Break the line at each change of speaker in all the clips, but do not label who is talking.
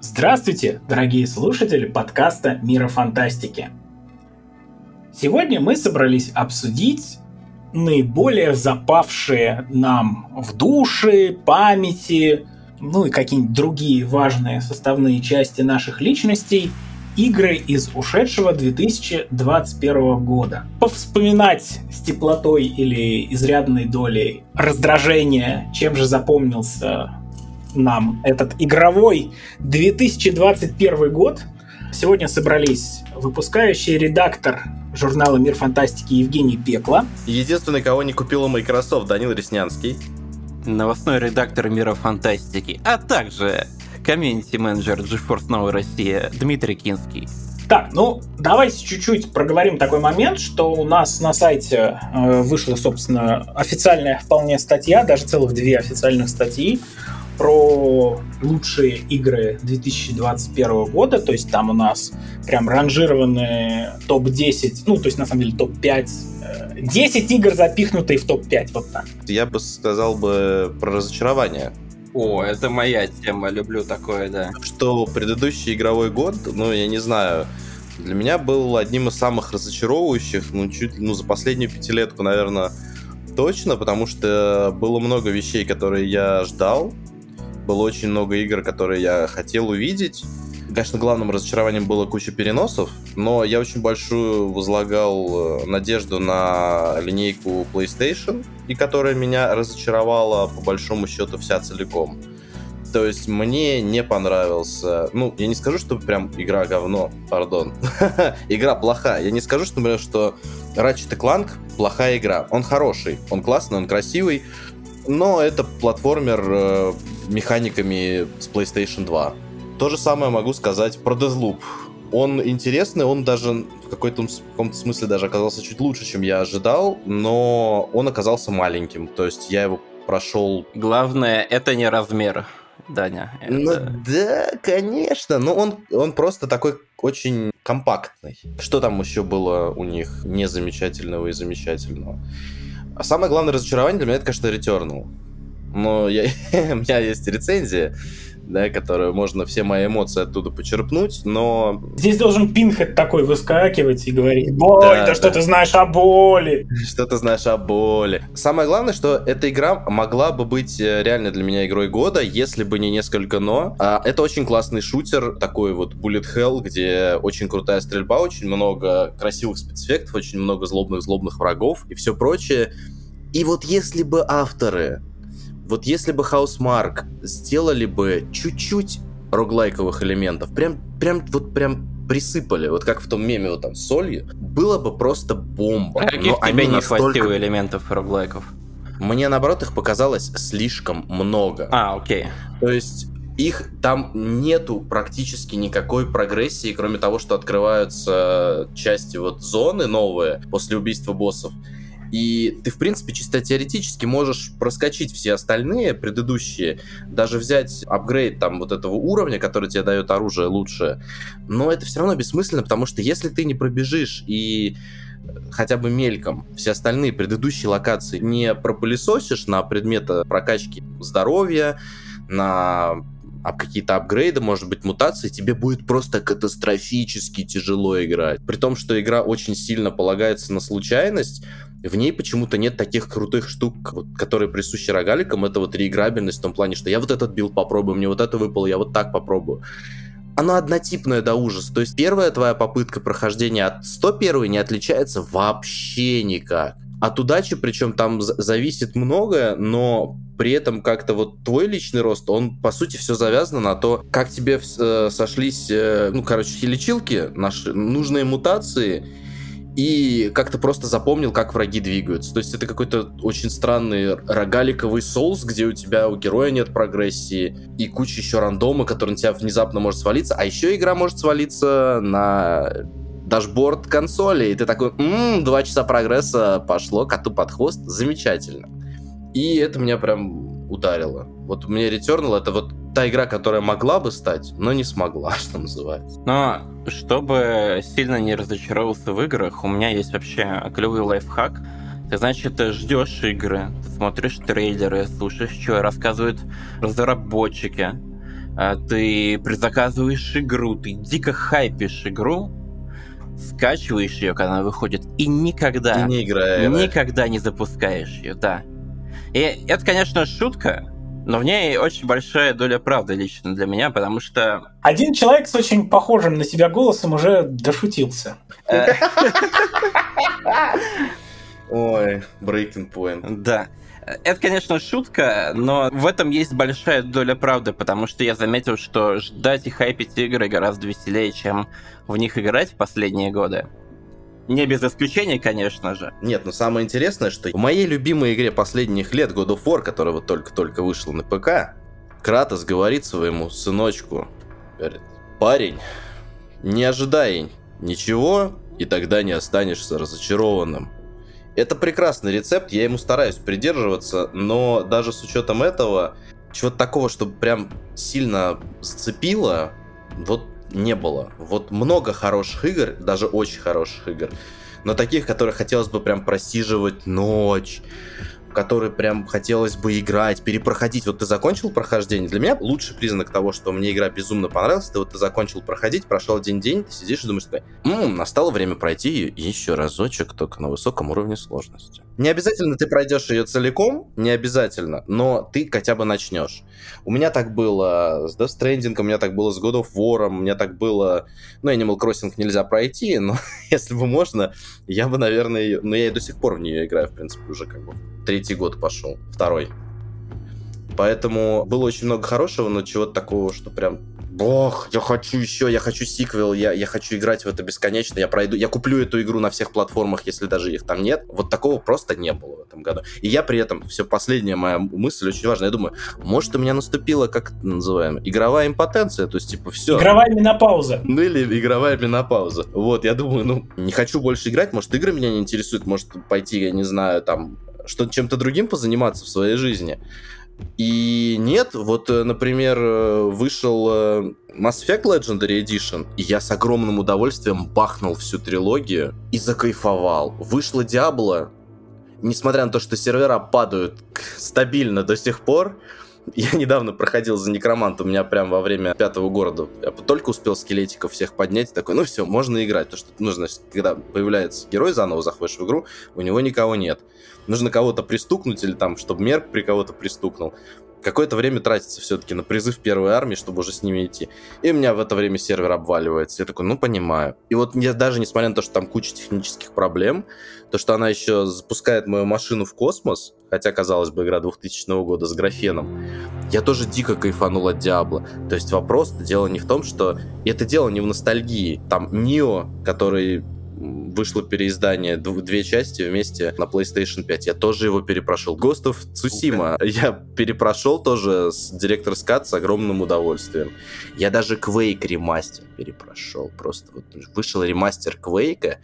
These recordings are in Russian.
Здравствуйте, дорогие слушатели подкаста «Мира фантастики». Сегодня мы собрались обсудить наиболее запавшие нам в души, памяти, ну и какие-нибудь другие важные составные части наших личностей игры из ушедшего 2021 года. Повспоминать с теплотой или изрядной долей раздражения, чем же запомнился нам этот игровой 2021 год. Сегодня собрались выпускающий редактор журнала «Мир фантастики» Евгений Пекла.
Единственный, кого не купила Microsoft, Данил Реснянский.
Новостной редактор «Мира фантастики», а также комьюнити-менеджер GeForce Новая Россия Дмитрий Кинский.
Так, ну давайте чуть-чуть проговорим такой момент, что у нас на сайте э, вышла, собственно, официальная вполне статья, даже целых две официальных статьи про лучшие игры 2021 года, то есть там у нас прям ранжированные топ-10, ну, то есть на самом деле топ-5 10 э, игр, запихнутые в топ-5, вот так.
Я бы сказал бы про разочарование.
О, это моя тема, люблю такое, да.
Что предыдущий игровой год, ну, я не знаю, для меня был одним из самых разочаровывающих, ну, чуть, ну, за последнюю пятилетку, наверное, точно, потому что было много вещей, которые я ждал, было очень много игр, которые я хотел увидеть. Конечно, главным разочарованием было куча переносов, но я очень большую возлагал э, надежду на линейку PlayStation, и которая меня разочаровала по большому счету вся целиком. То есть мне не понравился... Ну, я не скажу, что прям игра говно, пардон. игра плохая. Я не скажу, что, например, что Ratchet Clank плохая игра. Он хороший, он классный, он красивый, но это платформер э, механиками с PlayStation 2. То же самое могу сказать про Deathloop. Он интересный, он даже в какой-то каком-то смысле даже оказался чуть лучше, чем я ожидал, но он оказался маленьким. То есть я его прошел...
Главное, это не размер. Даня. Это...
Ну да, конечно. Но он, он просто такой очень компактный. Что там еще было у них незамечательного и замечательного? А самое главное разочарование для меня это, конечно, Returnal. Но я, у меня есть рецензия, да, которую можно все мои эмоции оттуда почерпнуть, но...
Здесь должен Пинхед такой выскакивать и говорить, «Бой, да, да что ты знаешь о боли!»
Что ты знаешь о боли. Самое главное, что эта игра могла бы быть э, реально для меня игрой года, если бы не несколько «но». А, это очень классный шутер, такой вот Bullet Hell, где очень крутая стрельба, очень много красивых спецэффектов, очень много злобных-злобных врагов и все прочее. И вот если бы авторы вот если бы Housemark сделали бы чуть-чуть роглайковых элементов, прям, прям, вот прям присыпали, вот как в том меме вот там солью, было бы просто бомба. А
каких Но тебе не настолько... хватило элементов роглайков?
Мне, наоборот, их показалось слишком много.
А, окей.
То есть их там нету практически никакой прогрессии, кроме того, что открываются части вот зоны новые после убийства боссов. И ты, в принципе, чисто теоретически можешь проскочить все остальные предыдущие, даже взять апгрейд там вот этого уровня, который тебе дает оружие лучше. Но это все равно бессмысленно, потому что если ты не пробежишь и хотя бы мельком все остальные предыдущие локации не пропылесосишь на предметы прокачки здоровья, на какие-то апгрейды, может быть, мутации, тебе будет просто катастрофически тяжело играть. При том, что игра очень сильно полагается на случайность, в ней почему-то нет таких крутых штук, вот, которые присущи рогаликам. Это вот реиграбельность в том плане, что я вот этот билд попробую, мне вот это выпало, я вот так попробую. Она однотипная до ужаса. То есть первая твоя попытка прохождения от 101 не отличается вообще никак. От удачи, причем там зависит многое, но при этом как-то вот твой личный рост, он по сути все завязано на то, как тебе э, сошлись, э, ну короче, лечилки, наши нужные мутации, и как-то просто запомнил, как враги двигаются. То есть это какой-то очень странный рогаликовый соус, где у тебя у героя нет прогрессии, и куча еще рандома, который на тебя внезапно может свалиться, а еще игра может свалиться на дашборд консоли, и ты такой, ммм, два часа прогресса пошло коту под хвост, замечательно. И это меня прям ударило. Вот мне Returnal это вот та игра, которая могла бы стать, но не смогла, что называется.
Но чтобы сильно не разочаровался в играх, у меня есть вообще клевый лайфхак. Ты, значит, ждешь игры, ты смотришь трейлеры, слушаешь, что рассказывают разработчики, а ты предзаказываешь игру, ты дико хайпишь игру, скачиваешь ее, когда она выходит, и никогда,
И не играя. да.
никогда не запускаешь ее, да. И это, конечно, шутка, но в ней очень большая доля правды лично для меня, потому что...
Один человек с очень похожим на себя голосом уже дошутился.
э,
Ой, breaking point.
Да. Это, конечно, шутка, но в этом есть большая доля правды, потому что я заметил, что ждать и хайпить игры гораздо веселее, чем в них играть в последние годы. Не без исключения, конечно же.
Нет, но самое интересное, что в моей любимой игре последних лет God of War, которая вот только-только вышла на ПК, Кратос говорит своему сыночку, говорит, парень, не ожидай ничего, и тогда не останешься разочарованным. Это прекрасный рецепт, я ему стараюсь придерживаться, но даже с учетом этого, чего-то такого, чтобы прям сильно зацепило, вот не было. Вот много хороших игр, даже очень хороших игр, но таких, которые хотелось бы прям просиживать ночь, в которые прям хотелось бы играть, перепроходить. Вот ты закончил прохождение. Для меня лучший признак того, что мне игра безумно понравилась, ты вот ты закончил проходить, прошел один день, ты сидишь и думаешь, такой, «М, настало время пройти ее еще разочек, только на высоком уровне сложности. Не обязательно ты пройдешь ее целиком, не обязательно, но ты хотя бы начнешь. У меня так было с Death Stranding, у меня так было с God of War, у меня так было... Ну, Animal Crossing нельзя пройти, но если бы можно, я бы, наверное, ее... Ну, я и до сих пор в нее играю, в принципе, уже как бы третий год пошел, второй. Поэтому было очень много хорошего, но чего-то такого, что прям Бог, я хочу еще, я хочу сиквел, я, я хочу играть в это бесконечно, я пройду, я куплю эту игру на всех платформах, если даже их там нет. Вот такого просто не было в этом году. И я при этом, все последняя моя мысль очень важная, я думаю, может у меня наступила, как это называем, игровая импотенция, то есть типа все.
Игровая менопауза.
Ну или игровая менопауза. Вот, я думаю, ну, не хочу больше играть, может, игры меня не интересуют, может, пойти, я не знаю, там, что чем-то другим позаниматься в своей жизни. И нет, вот, э, например, э, вышел э, Mass Effect Legendary Edition, и я с огромным удовольствием бахнул всю трилогию и закайфовал. Вышло Диабло, несмотря на то, что сервера падают стабильно до сих пор, я недавно проходил за некромант, у меня прям во время пятого города. Я только успел скелетиков всех поднять, такой, ну все, можно играть. То, что нужно, когда появляется герой, заново заходишь в игру, у него никого нет. Нужно кого-то пристукнуть или там, чтобы мерк при кого-то пристукнул. Какое-то время тратится все-таки на призыв первой армии, чтобы уже с ними идти. И у меня в это время сервер обваливается. Я такой, ну, понимаю. И вот я даже несмотря на то, что там куча технических проблем, то, что она еще запускает мою машину в космос, хотя, казалось бы, игра 2000 года с графеном, я тоже дико кайфанул от Диабло. То есть вопрос, дело не в том, что... И это дело не в ностальгии. Там Нио, который вышло переиздание две части вместе на PlayStation 5. Я тоже его перепрошел. Ghost of Tsushima я перепрошел тоже с Director's Cut с огромным удовольствием. Я даже Quake ремастер перепрошел. Просто вот вышел ремастер Quake,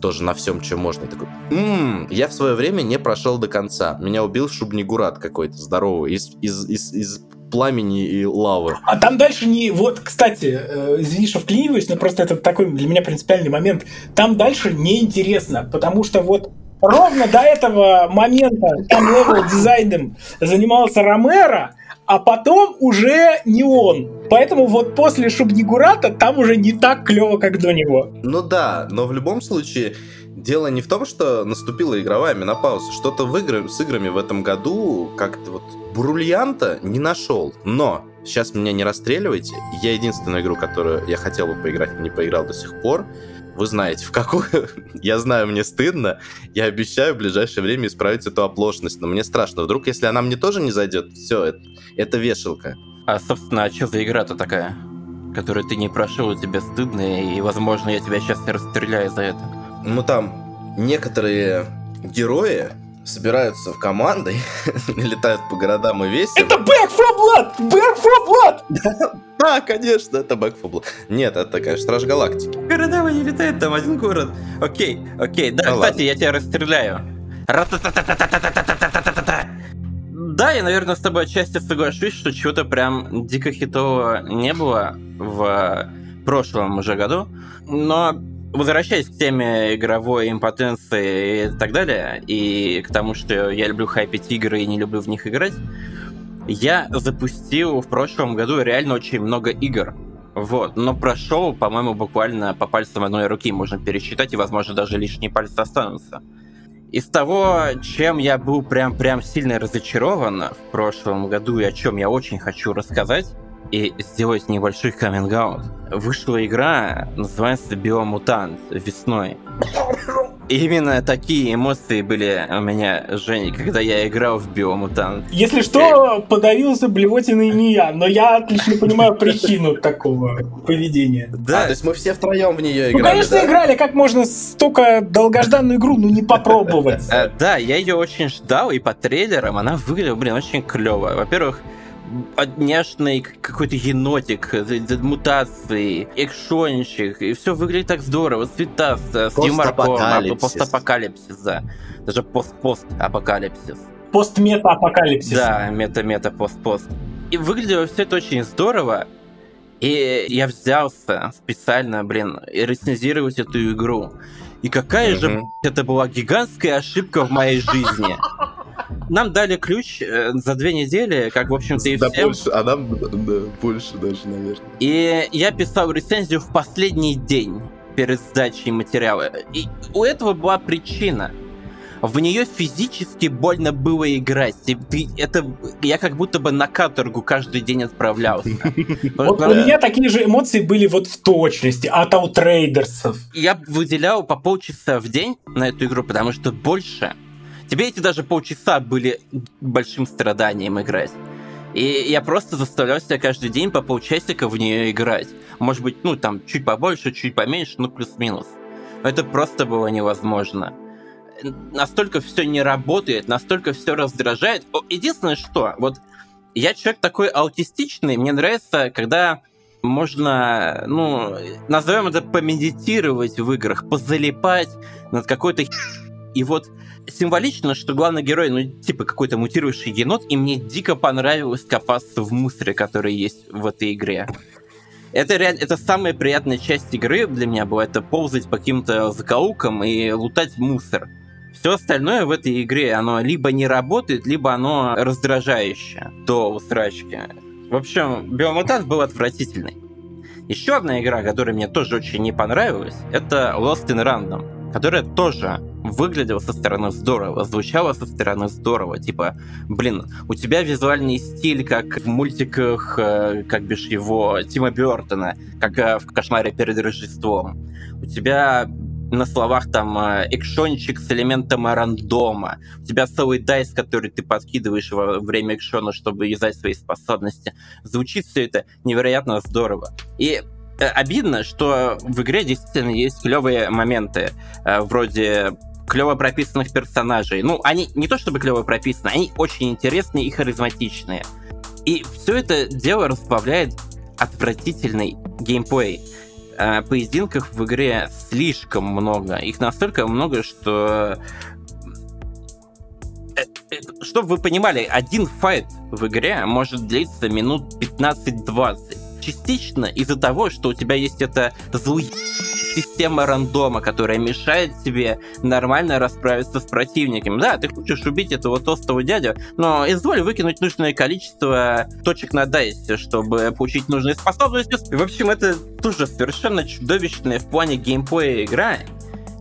тоже на всем, чем можно. Я такой, м-м, я в свое время не прошел до конца. Меня убил Шубнигурат какой-то здоровый из, из, из, из пламени и лавы.
А там дальше не... Вот, кстати, э, извини, что вклиниваюсь, но просто это такой для меня принципиальный момент. Там дальше неинтересно, потому что вот ровно до этого момента там level дизайном занимался Ромеро, а потом уже не он. Поэтому вот после Шубнигурата там уже не так клево, как до него.
Ну да, но в любом случае дело не в том, что наступила игровая менопауза. Что-то в игры, с играми в этом году как-то вот бриллианта не нашел. Но сейчас меня не расстреливайте. Я единственную игру, которую я хотел бы поиграть, не поиграл до сих пор. Вы знаете, в какую... я знаю, мне стыдно. Я обещаю в ближайшее время исправить эту оплошность. Но мне страшно. Вдруг, если она мне тоже не зайдет, все, это, это вешалка.
А, собственно, а что за игра-то такая? Которую ты не прошел, тебе стыдно, и, возможно, я тебя сейчас расстреляю за это.
Ну, там некоторые герои собираются в команды, летают по городам и весело.
Это Back 4 Blood! Back 4
Blood! Да, конечно, это Back 4 Blood. Нет, это, конечно, Страж Галактики.
Города не летают, там один город. Окей, окей, да,
Да
кстати,
ладно.
я тебя расстреляю. Да, я, наверное, с тобой отчасти соглашусь, что чего-то прям дико хитового не было в прошлом уже году. Но возвращаясь к теме игровой импотенции и так далее, и к тому, что я люблю хайпить игры и не люблю в них играть, я запустил в прошлом году реально очень много игр. Вот, но прошел, по-моему, буквально по пальцам одной руки можно пересчитать, и, возможно, даже лишние пальцы останутся. Из того, чем я был прям-прям сильно разочарован в прошлом году и о чем я очень хочу рассказать, и сделать небольшой каминг -аут. Вышла игра, называется Биомутант весной. Именно такие эмоции были у меня, Женя, когда я играл в Биомутант.
Если что, подавился блевотиной не я, но я отлично понимаю причину такого поведения.
Да, а, то есть мы все втроем в нее играли.
Ну, конечно, играли. Как можно столько долгожданную игру, ну, не попробовать?
А, да, я ее очень ждал, и по трейлерам она выглядела, блин, очень клево. Во-первых, няшный какой-то енотик, мутации, экшончик, и все выглядит так здорово, цвета с, с юморком, постапокалипсис, да. Даже пост-пост-апокалипсис.
Пост-мета-апокалипсис.
Да, мета-мета-пост-пост. И выглядело все это очень здорово, и я взялся специально, блин, рецензировать эту игру. И какая mm-hmm. же это была гигантская ошибка в моей жизни. Нам дали ключ э, за две недели, как, в общем-то, и
да, всем. Больше, а нам да, больше даже, наверное.
И я писал рецензию в последний день перед сдачей материала. И у этого была причина. В нее физически больно было играть. И ты, это, я как будто бы на каторгу каждый день отправлялся.
Вот у меня такие же эмоции были вот в точности от аутрейдерсов.
Я выделял по полчаса в день на эту игру, потому что больше Тебе эти даже полчаса были большим страданием играть. И я просто заставлял себя каждый день по полчасика в нее играть. Может быть, ну там чуть побольше, чуть поменьше, ну плюс-минус. Но это просто было невозможно. Настолько все не работает, настолько все раздражает. Единственное, что, вот я человек такой аутистичный, мне нравится, когда можно, ну, назовем это помедитировать в играх, позалипать над какой-то и вот символично, что главный герой, ну, типа какой-то мутирующий енот, и мне дико понравилось копаться в мусоре, который есть в этой игре. Это, реально, это самая приятная часть игры для меня была, это ползать по каким-то закоулкам и лутать мусор. Все остальное в этой игре, оно либо не работает, либо оно раздражающее до усрачки. В общем, Биомутант был отвратительный. Еще одна игра, которая мне тоже очень не понравилась, это Lost in Random, которая тоже выглядело со стороны здорово, звучало со стороны здорово. Типа, блин, у тебя визуальный стиль, как в мультиках, э, как бишь его, Тима Бертона, как э, в «Кошмаре перед Рождеством». У тебя на словах там э, экшончик с элементом рандома. У тебя целый дайс, который ты подкидываешь во время экшона, чтобы юзать свои способности. Звучит все это невероятно здорово. И обидно, что в игре действительно есть клевые моменты, вроде клево прописанных персонажей. Ну, они не то чтобы клево прописаны, они очень интересные и харизматичные. И все это дело разбавляет отвратительный геймплей. Э, поединков в игре слишком много. Их настолько много, что... Э, э, Чтобы вы понимали, один файт в игре может длиться минут 15-20 частично из-за того, что у тебя есть эта злая система рандома, которая мешает тебе нормально расправиться с противниками. Да, ты хочешь убить этого толстого дядю, но изволь выкинуть нужное количество точек на дайсе, чтобы получить нужные способности. В общем, это тоже совершенно чудовищная в плане геймплея игра,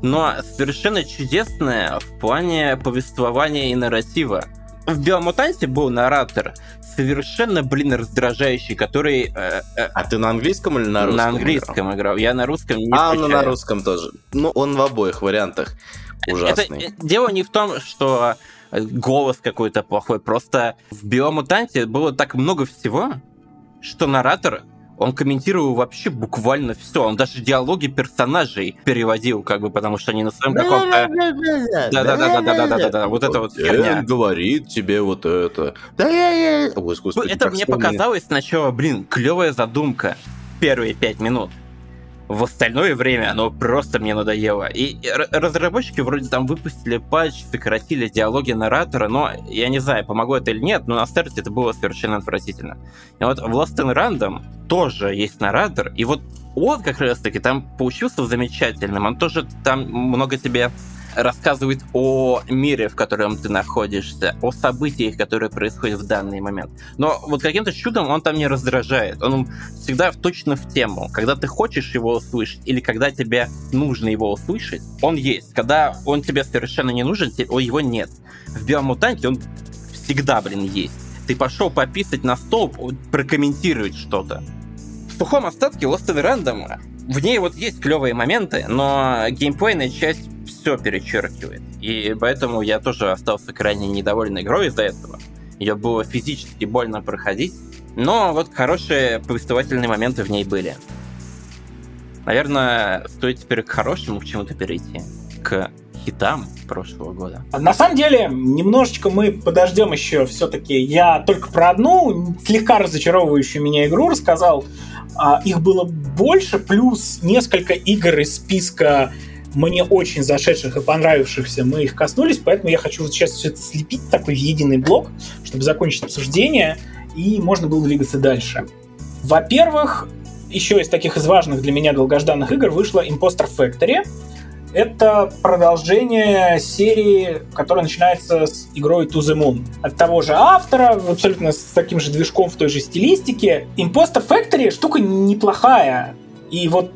но совершенно чудесная в плане повествования и нарратива. В Биомутанте был наратор, совершенно, блин, раздражающий, который... Э,
э, а ты на английском или на русском?
На английском играл. играл. Я на русском не
А, ну на русском тоже. Ну, он в обоих вариантах ужасный.
Это, э, дело не в том, что голос какой-то плохой, просто в Биомутанте было так много всего, что наратор он комментировал вообще буквально все. Он даже диалоги персонажей переводил, как бы, потому что они на своем каком-то... Да-да-да-да-да-да-да, вот это вот
херня. говорит тебе вот это. Да я...
Это мне показалось сначала, блин, клевая задумка. Первые пять минут. В остальное время оно просто мне надоело. И разработчики вроде там выпустили патч, сократили диалоги наратора, но я не знаю, помогло это или нет, но на старте это было совершенно отвратительно. И вот в Lost in Random тоже есть наратор, и вот он как раз-таки там получился замечательным. Он тоже там много тебе рассказывает о мире, в котором ты находишься, о событиях, которые происходят в данный момент. Но вот каким-то чудом он там не раздражает. Он всегда точно в тему. Когда ты хочешь его услышать или когда тебе нужно его услышать, он есть. Когда он тебе совершенно не нужен, его нет. В Биомутанте он всегда, блин, есть. Ты пошел пописать на столб, прокомментировать что-то. Сухом остатке Lost in Random в ней вот есть клевые моменты, но геймплейная часть все перечеркивает. И поэтому я тоже остался крайне недоволен игрой из-за этого. Ее было физически больно проходить, но вот хорошие повествовательные моменты в ней были. Наверное, стоит теперь к хорошему к чему-то перейти. К хитам прошлого года.
На самом деле, немножечко мы подождем еще все-таки. Я только про одну слегка разочаровывающую меня игру рассказал. А, их было больше, плюс несколько игр из списка мне очень зашедших и понравившихся, мы их коснулись, поэтому я хочу вот сейчас все это слепить такой единый блок, чтобы закончить обсуждение, и можно было двигаться дальше. Во-первых, еще из таких из важных для меня долгожданных игр вышла Imposter Factory. Это продолжение серии, которая начинается с игрой To The Moon. От того же автора, абсолютно с таким же движком в той же стилистике. Imposter Factory штука неплохая. И вот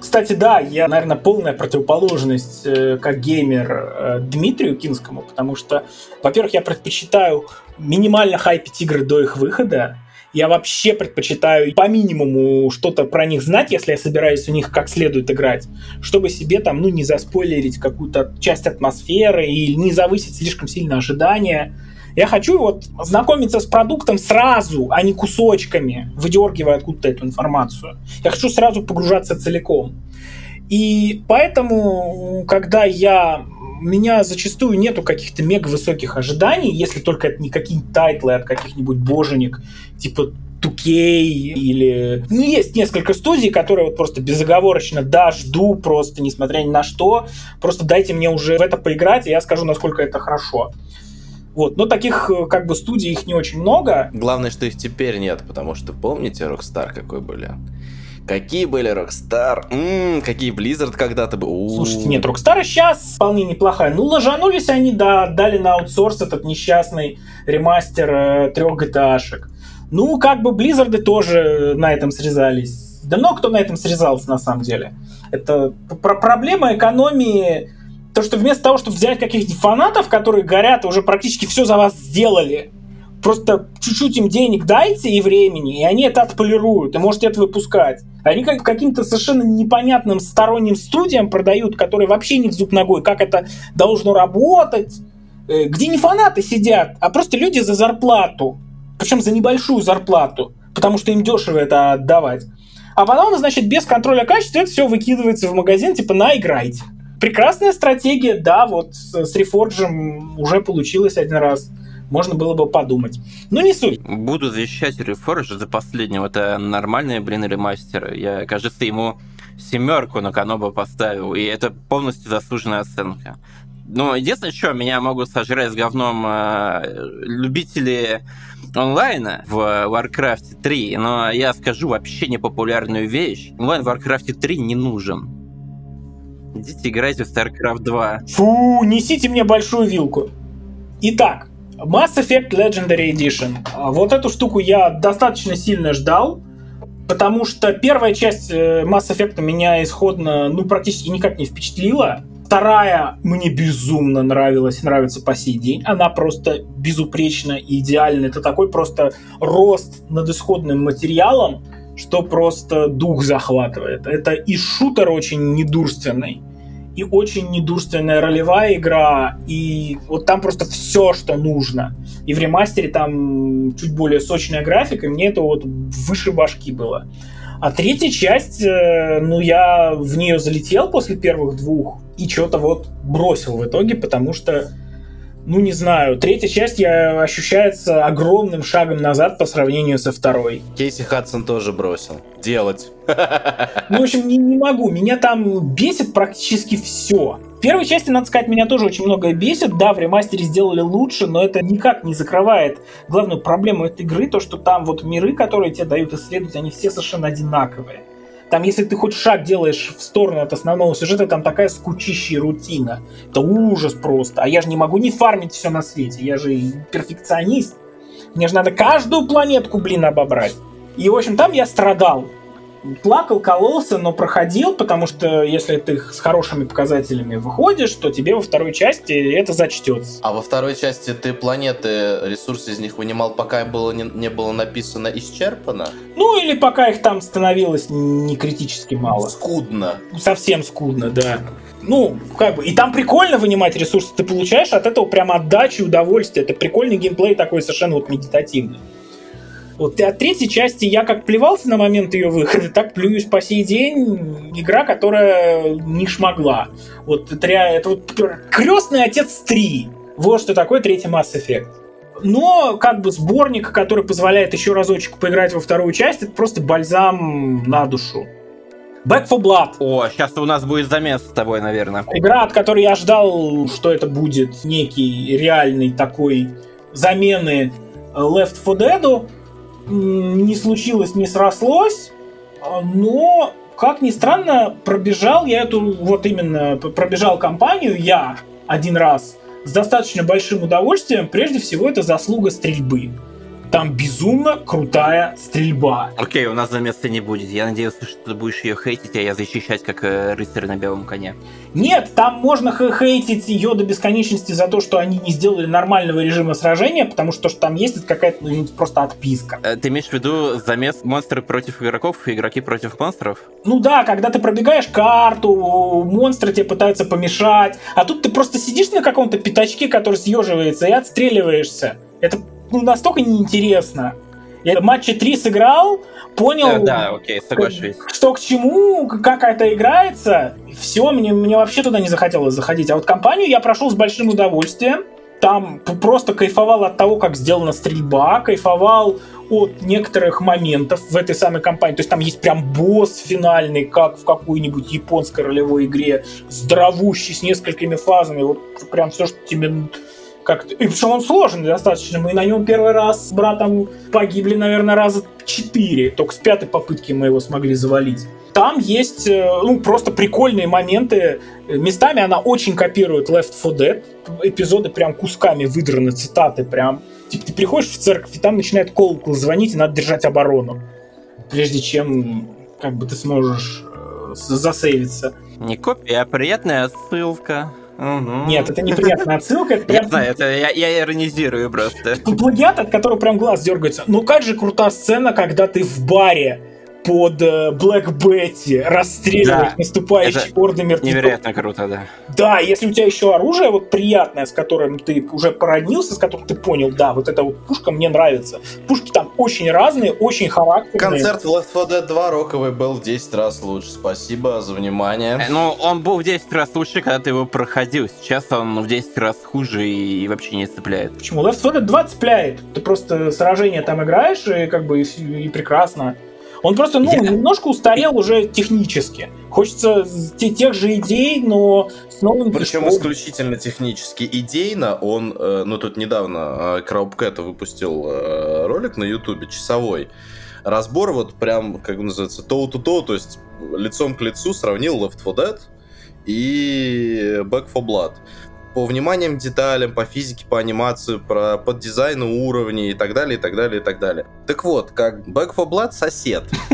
кстати, да, я, наверное, полная противоположность э, как геймер э, Дмитрию Кинскому, потому что, во-первых, я предпочитаю минимально хайпить игры до их выхода. Я вообще предпочитаю по минимуму что-то про них знать, если я собираюсь у них как следует играть, чтобы себе там, ну, не заспойлерить какую-то часть атмосферы и не завысить слишком сильно ожидания. Я хочу вот знакомиться с продуктом сразу, а не кусочками, выдергивая откуда-то эту информацию. Я хочу сразу погружаться целиком. И поэтому, когда я у меня зачастую нету каких-то мега высоких ожиданий, если только это не какие-нибудь тайтлы от каких-нибудь боженек, типа 2K или... Ну, есть несколько студий, которые вот просто безоговорочно да, жду просто, несмотря ни на что. Просто дайте мне уже в это поиграть, и я скажу, насколько это хорошо. Вот. Но таких э, как бы студий их не очень много.
Главное, что их теперь нет, потому что помните Rockstar какой были? Какие были Rockstar? М-м, какие Blizzard когда-то были?
Слушайте, нет, Rockstar сейчас вполне неплохая. Ну, ложанулись они, да, дали на аутсорс этот несчастный ремастер э, трех GTA-шек. Ну, как бы Blizzard тоже на этом срезались. Да много кто на этом срезался, на самом деле. Это про проблема экономии то, что вместо того, чтобы взять каких-нибудь фанатов, которые горят и уже практически все за вас сделали, просто чуть-чуть им денег дайте и времени, и они это отполируют, и можете это выпускать. Они как каким-то совершенно непонятным сторонним студиям продают, которые вообще не в зуб ногой, как это должно работать, э, где не фанаты сидят, а просто люди за зарплату, причем за небольшую зарплату, потому что им дешево это отдавать. А потом, значит, без контроля качества это все выкидывается в магазин, типа, на, играйте. Прекрасная стратегия, да, вот с Reforge уже получилось один раз. Можно было бы подумать. Но не суть.
Буду защищать Reforge за последнего. Это нормальный, блин, ремастер. Я, кажется, ему семерку на Каноба поставил, и это полностью заслуженная оценка. Но единственное, что меня могут сожрать с говном э, любители онлайна в Warcraft 3, но я скажу вообще непопулярную вещь. Онлайн в Warcraft 3 не нужен. Идите играйте в StarCraft 2.
Фу, несите мне большую вилку. Итак, Mass Effect Legendary Edition. А, вот эту штуку я достаточно сильно ждал, потому что первая часть э, Mass Effect меня исходно, ну, практически никак не впечатлила. Вторая мне безумно нравилась, нравится по сей день. Она просто безупречна и идеальна. Это такой просто рост над исходным материалом, что просто дух захватывает. Это и шутер очень недурственный, и очень недурственная ролевая игра, и вот там просто все, что нужно. И в ремастере там чуть более сочная графика, и мне это вот выше башки было. А третья часть, э, ну, я в нее залетел после первых двух, и что-то вот бросил в итоге, потому что ну не знаю, третья часть я ощущается огромным шагом назад по сравнению со второй.
Кейси Хадсон тоже бросил. Делать.
Ну, в общем, не, не могу. Меня там бесит практически все. В первой части, надо сказать, меня тоже очень многое бесит. Да, в ремастере сделали лучше, но это никак не закрывает главную проблему этой игры, то, что там вот миры, которые тебе дают исследовать, они все совершенно одинаковые. Там, если ты хоть шаг делаешь в сторону от основного сюжета, там такая скучищая рутина. Это ужас просто. А я же не могу не фармить все на свете. Я же перфекционист. Мне же надо каждую планетку, блин, обобрать. И, в общем, там я страдал плакал, кололся, но проходил, потому что если ты с хорошими показателями выходишь, то тебе во второй части это зачтется.
А во второй части ты планеты, ресурсы из них вынимал, пока было не, не было написано исчерпано?
Ну, или пока их там становилось не критически мало.
Скудно.
Совсем скудно, да. Ну, как бы, и там прикольно вынимать ресурсы, ты получаешь от этого прямо отдачи, удовольствие. Это прикольный геймплей такой совершенно вот медитативный. Вот от третьей части я как плевался на момент ее выхода, так плююсь по сей день. Игра, которая не шмогла. Вот это, это вот крестный отец 3. Вот что такое третий Mass Effect. Но как бы сборник, который позволяет еще разочек поиграть во вторую часть, это просто бальзам на душу. Back for Blood.
О, сейчас у нас будет замес с тобой, наверное.
Игра, от которой я ждал, что это будет некий реальный такой замены Left 4 Dead не случилось, не срослось, а, но, как ни странно, пробежал я эту, вот именно, пробежал компанию я один раз с достаточно большим удовольствием. Прежде всего, это заслуга стрельбы. Там безумно крутая стрельба.
Окей, okay, у нас замеса не будет. Я надеялся, что ты будешь ее хейтить, а я защищать как э, рыцарь на белом коне.
Нет, там можно хейтить ее до бесконечности за то, что они не сделали нормального режима сражения, потому что то, что там есть, это какая-то ну, просто отписка.
Э, ты имеешь в виду замес монстры против игроков и игроки против монстров?
Ну да, когда ты пробегаешь карту, монстры тебе пытаются помешать, а тут ты просто сидишь на каком-то пятачке, который съеживается, и отстреливаешься. Это ну, настолько неинтересно. Я матче 3 сыграл, понял,
да, да, окей, соглашусь.
что к чему, как это играется. Все, мне, мне вообще туда не захотелось заходить. А вот компанию я прошел с большим удовольствием. Там просто кайфовал от того, как сделана стрельба, кайфовал от некоторых моментов в этой самой кампании. То есть там есть прям босс финальный, как в какой-нибудь японской ролевой игре, здоровущий, с несколькими фазами. Вот прям все, что тебе как и причем он сложный достаточно. Мы на нем первый раз с братом погибли, наверное, раза четыре. Только с пятой попытки мы его смогли завалить. Там есть э, ну, просто прикольные моменты. Местами она очень копирует Left 4 Dead. Эпизоды прям кусками выдраны, цитаты прям. Типа ты приходишь в церковь, и там начинает колокол звонить, и надо держать оборону. Прежде чем как бы ты сможешь э, засейвиться.
Не копия, а приятная отсылка.
Угу. Нет, это неприятная отсылка. Это прям...
Я знаю, это я, я иронизирую просто.
Плагиат, от которого прям глаз дергается. Ну как же крутая сцена, когда ты в баре под Блэк Бетти расстреливать да, наступающие орды мертвецов.
Невероятно круто, да.
Да, если у тебя еще оружие вот приятное, с которым ты уже породнился, с которым ты понял, да, вот эта вот пушка мне нравится. Пушки там очень разные, очень характерные.
Концерт в Left 4 Dead 2 роковый был в 10 раз лучше. Спасибо за внимание.
Э, ну, он был в 10 раз лучше, когда ты его проходил. Сейчас он в 10 раз хуже и вообще не цепляет.
Почему? Left 4 Dead 2 цепляет. Ты просто сражение там играешь, и как бы и, и прекрасно. Он просто, ну, Я... немножко устарел уже технически. Хочется тех же идей, но с новым
Причем пешком. исключительно технически. Идейно он, э, ну, тут недавно Краубкэта выпустил э, ролик на Ютубе, часовой. Разбор вот прям, как называется, toe-to-toe, то есть лицом к лицу сравнил Left 4 Dead и Back 4 Blood по вниманиям деталям, по физике, по анимации, про под дизайну уровней и так далее, и так далее, и так далее. Так вот, как Back 4 Blood сосед.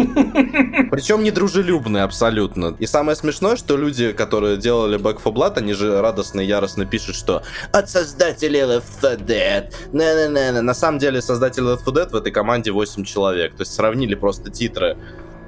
Причем недружелюбный абсолютно. И самое смешное, что люди, которые делали Back 4 Blood, они же радостно и яростно пишут, что от создателей Left 4 Dead. Не -не -не. На самом деле создатели Left 4 Dead в этой команде 8 человек. То есть сравнили просто титры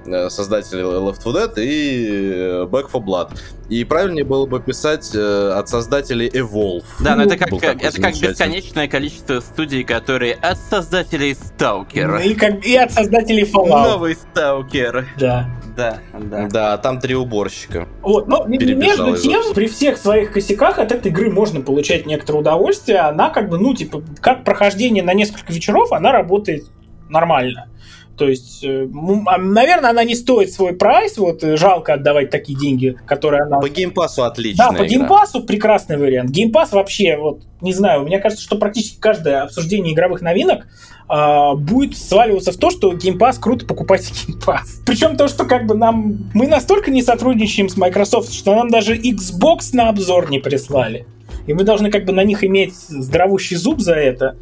Э, создатели Left 4 Dead и э, Back 4 Blood. И правильнее было бы писать э, от создателей Evolve.
Да, но это как, это как бесконечное количество студий, которые от создателей Stalker.
И, как, и от создателей Fallout.
Новый Stalker.
Да.
Да, да.
Да, там три уборщика.
Вот, но между тем, при всех своих косяках от этой игры можно получать некоторое удовольствие. Она как бы, ну, типа, как прохождение на несколько вечеров, она работает нормально. То есть, э, а, наверное, она не стоит свой прайс, вот э, жалко отдавать такие деньги, которые она...
По геймпасу отлично.
Да, по геймпасу прекрасный вариант. Геймпас вообще, вот, не знаю, мне кажется, что практически каждое обсуждение игровых новинок а, будет сваливаться в то, что геймпас круто покупать геймпас. Причем то, что как бы нам... Мы настолько не сотрудничаем с Microsoft, что нам даже Xbox на обзор не прислали. И мы должны как бы на них иметь здоровущий зуб за это.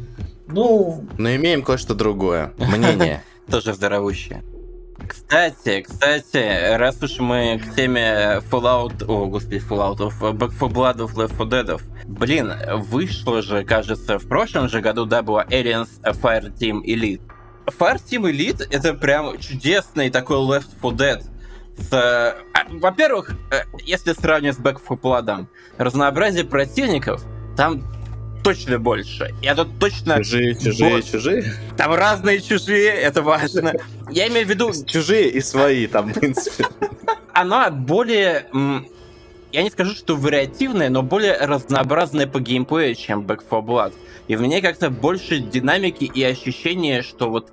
Ну...
Но имеем кое-что другое. Мнение.
тоже здоровущие. Кстати, кстати, раз уж мы к теме Fallout, о, господи, Fallout, Back 4 Blood, Left 4 Dead, блин, вышло же, кажется, в прошлом же году, да, была Aliens Fire Team Elite. Fire Team Elite это прям чудесный такой Left 4 Dead. С, а, во-первых, э, если сравнивать с Back 4 Blood, разнообразие противников там точно больше. Я тут точно...
Чужие, чужие, бо... чужие?
Там разные чужие, это важно. Я имею в виду...
Чужие и свои там, в принципе.
Оно более... Я не скажу, что вариативное, но более разнообразное по геймплею, чем Back 4 Blood. И в ней как-то больше динамики и ощущения, что вот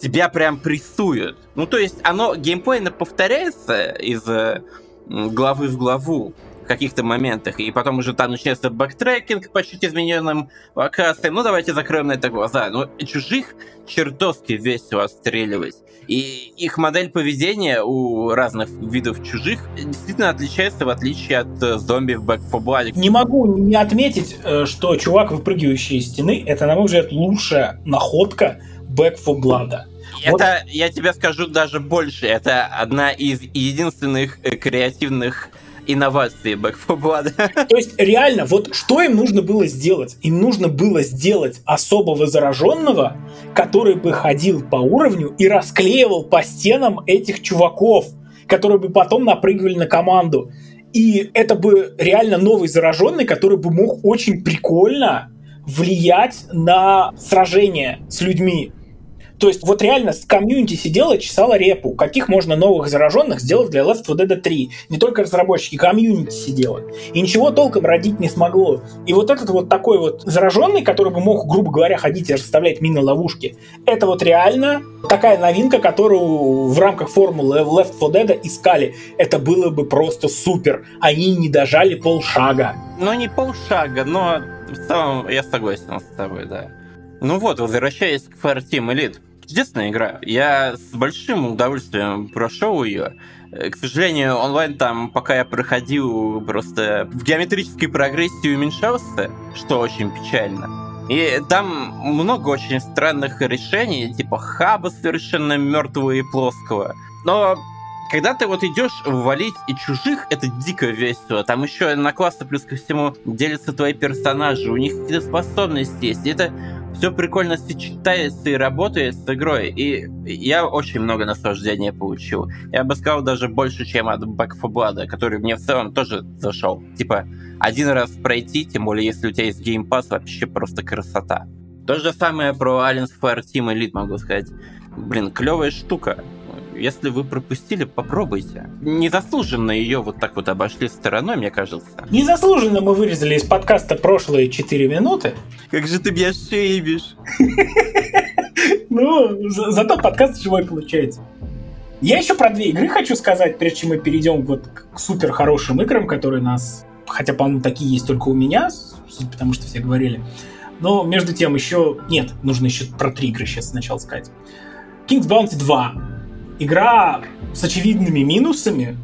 тебя прям прессуют. Ну, то есть оно геймплейно повторяется из э, главы в главу, каких-то моментах, и потом уже там начинается бэктрекинг по чуть измененным локациям. Ну, давайте закроем на это глаза. Но чужих чертовски весело отстреливать. И их модель поведения у разных видов чужих действительно отличается, в отличие от э, зомби в Back 4 Blood.
Не могу не отметить, э, что чувак, выпрыгивающий из стены, это, на мой взгляд, лучшая находка Back 4 Blood.
Это, вот. я тебе скажу даже больше, это одна из единственных э, креативных инновации Back 4 Blood.
То есть реально, вот что им нужно было сделать? Им нужно было сделать особого зараженного, который бы ходил по уровню и расклеивал по стенам этих чуваков, которые бы потом напрыгивали на команду. И это бы реально новый зараженный, который бы мог очень прикольно влиять на сражение с людьми. То есть вот реально комьюнити сидела, чесала репу, каких можно новых зараженных сделать для Left 4 Dead 3. Не только разработчики, комьюнити сидела. И ничего толком родить не смогло. И вот этот вот такой вот зараженный, который бы мог, грубо говоря, ходить и расставлять мины-ловушки, это вот реально такая новинка, которую в рамках формулы Left 4 Dead искали. Это было бы просто супер. Они не дожали полшага.
Ну, не полшага, но в целом я согласен с тобой, да. Ну вот, возвращаясь к Fire Team Elite. Чудесная игра. Я с большим удовольствием прошел ее. К сожалению, онлайн там, пока я проходил, просто в геометрической прогрессии уменьшался, что очень печально. И там много очень странных решений, типа хаба совершенно мертвого и плоского. Но когда ты вот идешь валить и чужих, это дико весело. Там еще на классы плюс ко всему делятся твои персонажи, у них какие-то способности есть. И это все прикольно сочетается и работает с игрой. И я очень много наслаждения получил. Я бы сказал даже больше, чем от Back 4 Blood, который мне в целом тоже зашел. Типа, один раз пройти, тем более если у тебя есть Game Pass, вообще просто красота. То же самое про Aliens Fire Team Elite могу сказать. Блин, клевая штука. Если вы пропустили, попробуйте. Незаслуженно ее вот так вот обошли стороной, мне кажется.
Незаслуженно мы вырезали из подкаста прошлые 4 минуты.
Как же ты меня шейбишь.
Ну, зато подкаст живой получается. Я еще про две игры хочу сказать, прежде чем мы перейдем вот к супер хорошим играм, которые нас, хотя, по-моему, такие есть только у меня, потому что все говорили. Но между тем еще... Нет, нужно еще про три игры сейчас сначала сказать. King's Bounty 2 игра с очевидными минусами.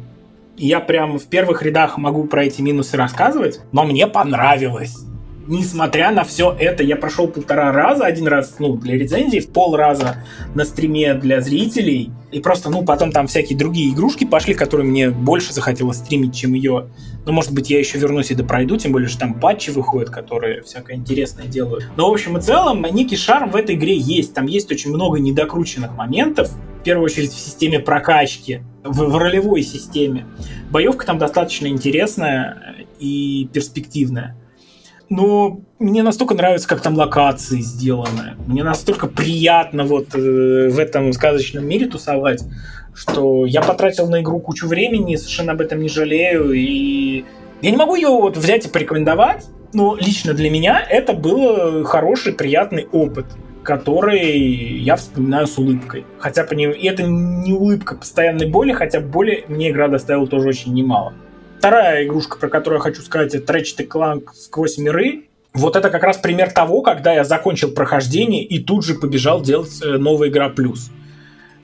Я прям в первых рядах могу про эти минусы рассказывать, но мне понравилось несмотря на все это, я прошел полтора раза, один раз, ну, для рецензии, в пол раза на стриме для зрителей, и просто, ну, потом там всякие другие игрушки пошли, которые мне больше захотелось стримить, чем ее. Ну, может быть, я еще вернусь и допройду, тем более, что там патчи выходят, которые всякое интересное делают. Но, в общем и целом, некий шарм в этой игре есть. Там есть очень много недокрученных моментов, первую очередь в системе прокачки, в, в ролевой системе. Боевка там достаточно интересная и перспективная. но мне настолько нравится, как там локации сделаны. Мне настолько приятно вот э, в этом сказочном мире тусовать, что я потратил на игру кучу времени, совершенно об этом не жалею. И я не могу ее вот взять и порекомендовать, но лично для меня это был хороший, приятный опыт который я вспоминаю с улыбкой. Хотя по ней, и это не улыбка постоянной боли, хотя боли мне игра доставила тоже очень немало. Вторая игрушка, про которую я хочу сказать, это Ratchet Clank сквозь миры. Вот это как раз пример того, когда я закончил прохождение и тут же побежал делать э, новая игра плюс.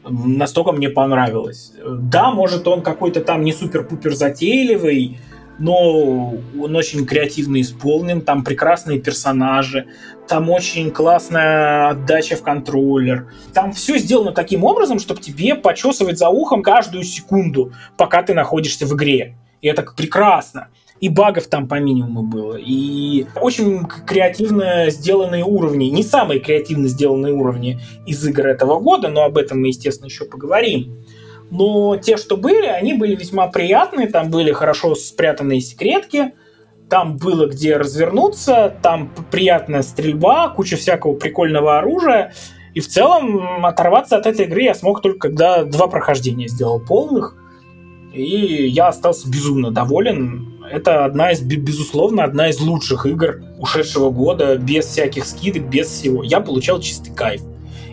Настолько мне понравилось. Да, может он какой-то там не супер-пупер затейливый, но он очень креативно исполнен, там прекрасные персонажи, там очень классная отдача в контроллер. Там все сделано таким образом, чтобы тебе почесывать за ухом каждую секунду, пока ты находишься в игре. И это прекрасно. И багов там по минимуму было. И очень креативно сделанные уровни. Не самые креативно сделанные уровни из игр этого года, но об этом мы, естественно, еще поговорим. Но те, что были, они были весьма приятные. Там были хорошо спрятанные секретки. Там было где развернуться. Там приятная стрельба, куча всякого прикольного оружия. И в целом оторваться от этой игры я смог только когда два прохождения сделал полных. И я остался безумно доволен. Это одна из, безусловно, одна из лучших игр ушедшего года, без всяких скидок, без всего. Я получал чистый кайф.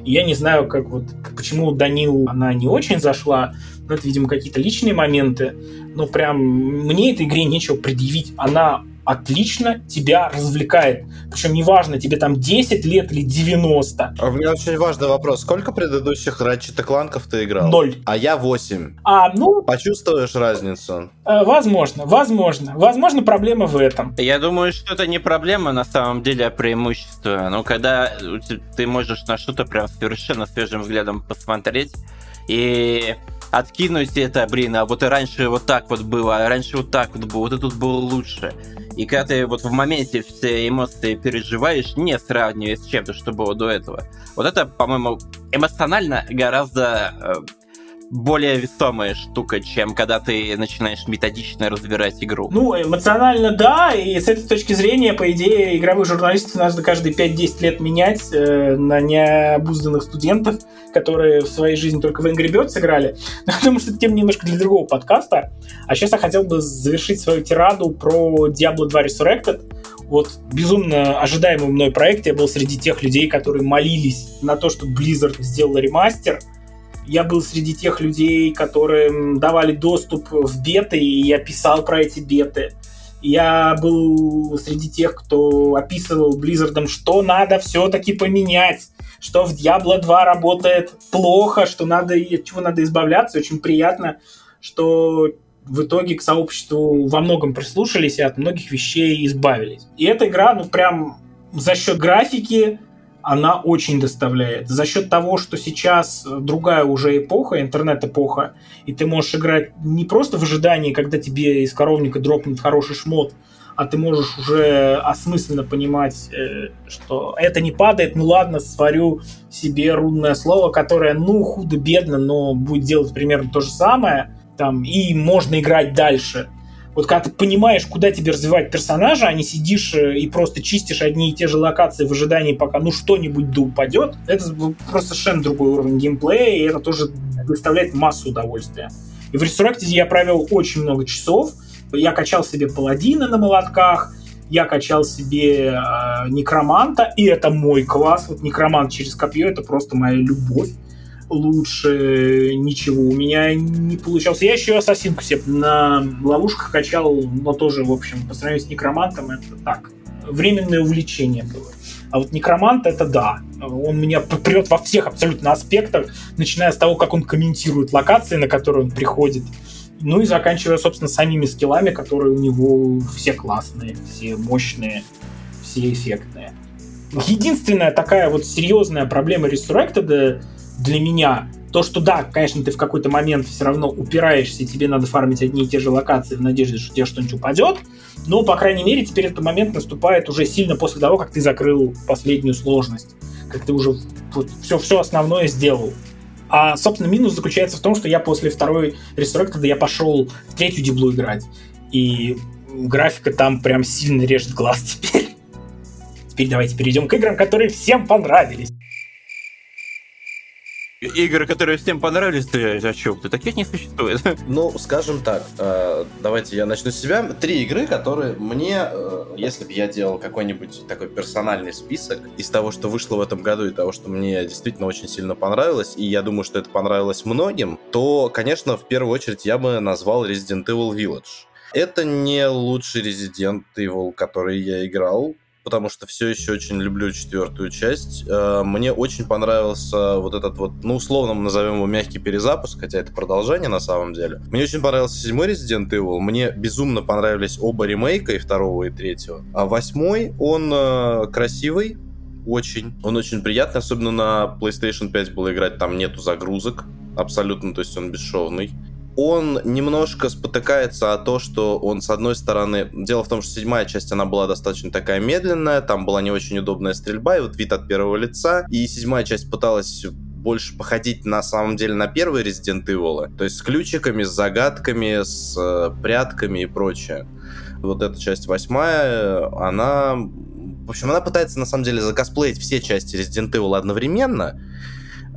Я не знаю, как вот, почему Данил она не очень зашла, но это, видимо, какие-то личные моменты. Но прям мне этой игре нечего предъявить. Она отлично тебя развлекает. Причем неважно, тебе там 10 лет или 90.
А у меня очень важный вопрос. Сколько предыдущих Ratchet Кланков ты играл?
Ноль.
А я 8.
А, ну...
Почувствуешь разницу?
Э, возможно, возможно. Возможно, проблема в этом.
Я думаю, что это не проблема на самом деле, а преимущество. Но когда ты можешь на что-то прям совершенно свежим взглядом посмотреть, и откинуть это, блин, а вот и раньше вот так вот было, а раньше вот так вот было, вот это тут было лучше. И когда ты вот в моменте все эмоции переживаешь, не сравнивая с чем-то, что было до этого. Вот это, по-моему, эмоционально гораздо э, более весомая штука, чем когда ты начинаешь методично разбирать игру.
Ну, эмоционально да, и с этой точки зрения, по идее, игровых журналистов надо каждые 5-10 лет менять э, на необузданных студентов, которые в своей жизни только в Angry Birds я думаю, что это тема немножко для другого подкаста. А сейчас я хотел бы завершить свою тираду про Diablo 2 Resurrected. Вот безумно ожидаемый мной проект. Я был среди тех людей, которые молились на то, чтобы Blizzard сделал ремастер — я был среди тех людей, которым давали доступ в беты, и я писал про эти беты. Я был среди тех, кто описывал Blizzard, что надо все-таки поменять, что в Diablo 2 работает плохо, что надо, от чего надо избавляться. Очень приятно, что в итоге к сообществу во многом прислушались и от многих вещей избавились. И эта игра, ну прям за счет графики, она очень доставляет. За счет того, что сейчас другая уже эпоха, интернет-эпоха, и ты можешь играть не просто в ожидании, когда тебе из коровника дропнет хороший шмот, а ты можешь уже осмысленно понимать, э, что это не падает, ну ладно, сварю себе рунное слово, которое, ну, худо-бедно, но будет делать примерно то же самое, там, и можно играть дальше. Вот когда ты понимаешь, куда тебе развивать персонажа, а не сидишь э, и просто чистишь одни и те же локации в ожидании, пока ну что-нибудь да упадет, это просто совершенно другой уровень геймплея, и это тоже доставляет массу удовольствия. И в Resurrected я провел очень много часов. Я качал себе паладина на молотках, я качал себе э, некроманта, и это мой класс. Вот некромант через копье это просто моя любовь лучше ничего у меня не получалось. Я еще ассасинку себе на ловушках качал, но тоже, в общем, по сравнению с некромантом, это так, временное увлечение было. А вот некромант это да. Он меня прет во всех абсолютно аспектах, начиная с того, как он комментирует локации, на которые он приходит, ну и заканчивая, собственно, самими скиллами, которые у него все классные, все мощные, все эффектные. Единственная такая вот серьезная проблема Resurrected для меня то, что да, конечно, ты в какой-то момент все равно упираешься, и тебе надо фармить одни и те же локации в надежде, что тебе что-нибудь упадет, но, по крайней мере, теперь этот момент наступает уже сильно после того, как ты закрыл последнюю сложность, как ты уже вот, все, все основное сделал. А, собственно, минус заключается в том, что я после второй Resurrected я пошел в третью диблу играть, и графика там прям сильно режет глаз теперь. теперь давайте перейдем к играм, которые всем понравились.
Игры, которые всем понравились, ты о чем? Ты таких не существует.
Ну, скажем так, э, давайте я начну с себя. Три игры, которые мне, э, если бы я делал какой-нибудь такой персональный список из того, что вышло в этом году и того, что мне действительно очень сильно понравилось, и я думаю, что это понравилось многим, то, конечно, в первую очередь я бы назвал Resident Evil Village. Это не лучший Resident Evil, который я играл, потому что все еще очень люблю четвертую часть. Э, мне очень понравился вот этот вот, ну, условно назовем его мягкий перезапуск, хотя это продолжение на самом деле. Мне очень понравился седьмой Resident Evil. Мне безумно понравились оба ремейка, и второго, и третьего. А восьмой, он э, красивый, очень. Он очень приятный, особенно на PlayStation 5 было играть, там нету загрузок абсолютно, то есть он бесшовный он немножко спотыкается о то, что он, с одной стороны... Дело в том, что седьмая часть, она была достаточно такая медленная, там была не очень удобная стрельба, и вот вид от первого лица. И седьмая часть пыталась больше походить на самом деле на первые Resident Evil, то есть с ключиками, с загадками, с э, прятками и прочее. Вот эта часть восьмая, она... В общем, она пытается на самом деле закосплеить все части Resident Evil одновременно,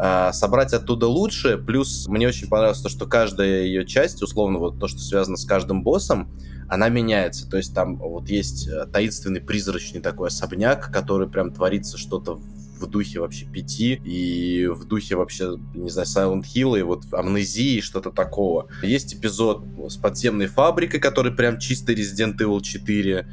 а, собрать оттуда лучше. Плюс мне очень понравилось то, что каждая ее часть, условно, вот то, что связано с каждым боссом, она меняется. То есть там вот есть э, таинственный призрачный такой особняк, который прям творится что-то в духе вообще пяти и в духе вообще, не знаю, Silent Hill и вот амнезии, что-то такого. Есть эпизод с подземной фабрикой, который прям чистый Resident Evil 4.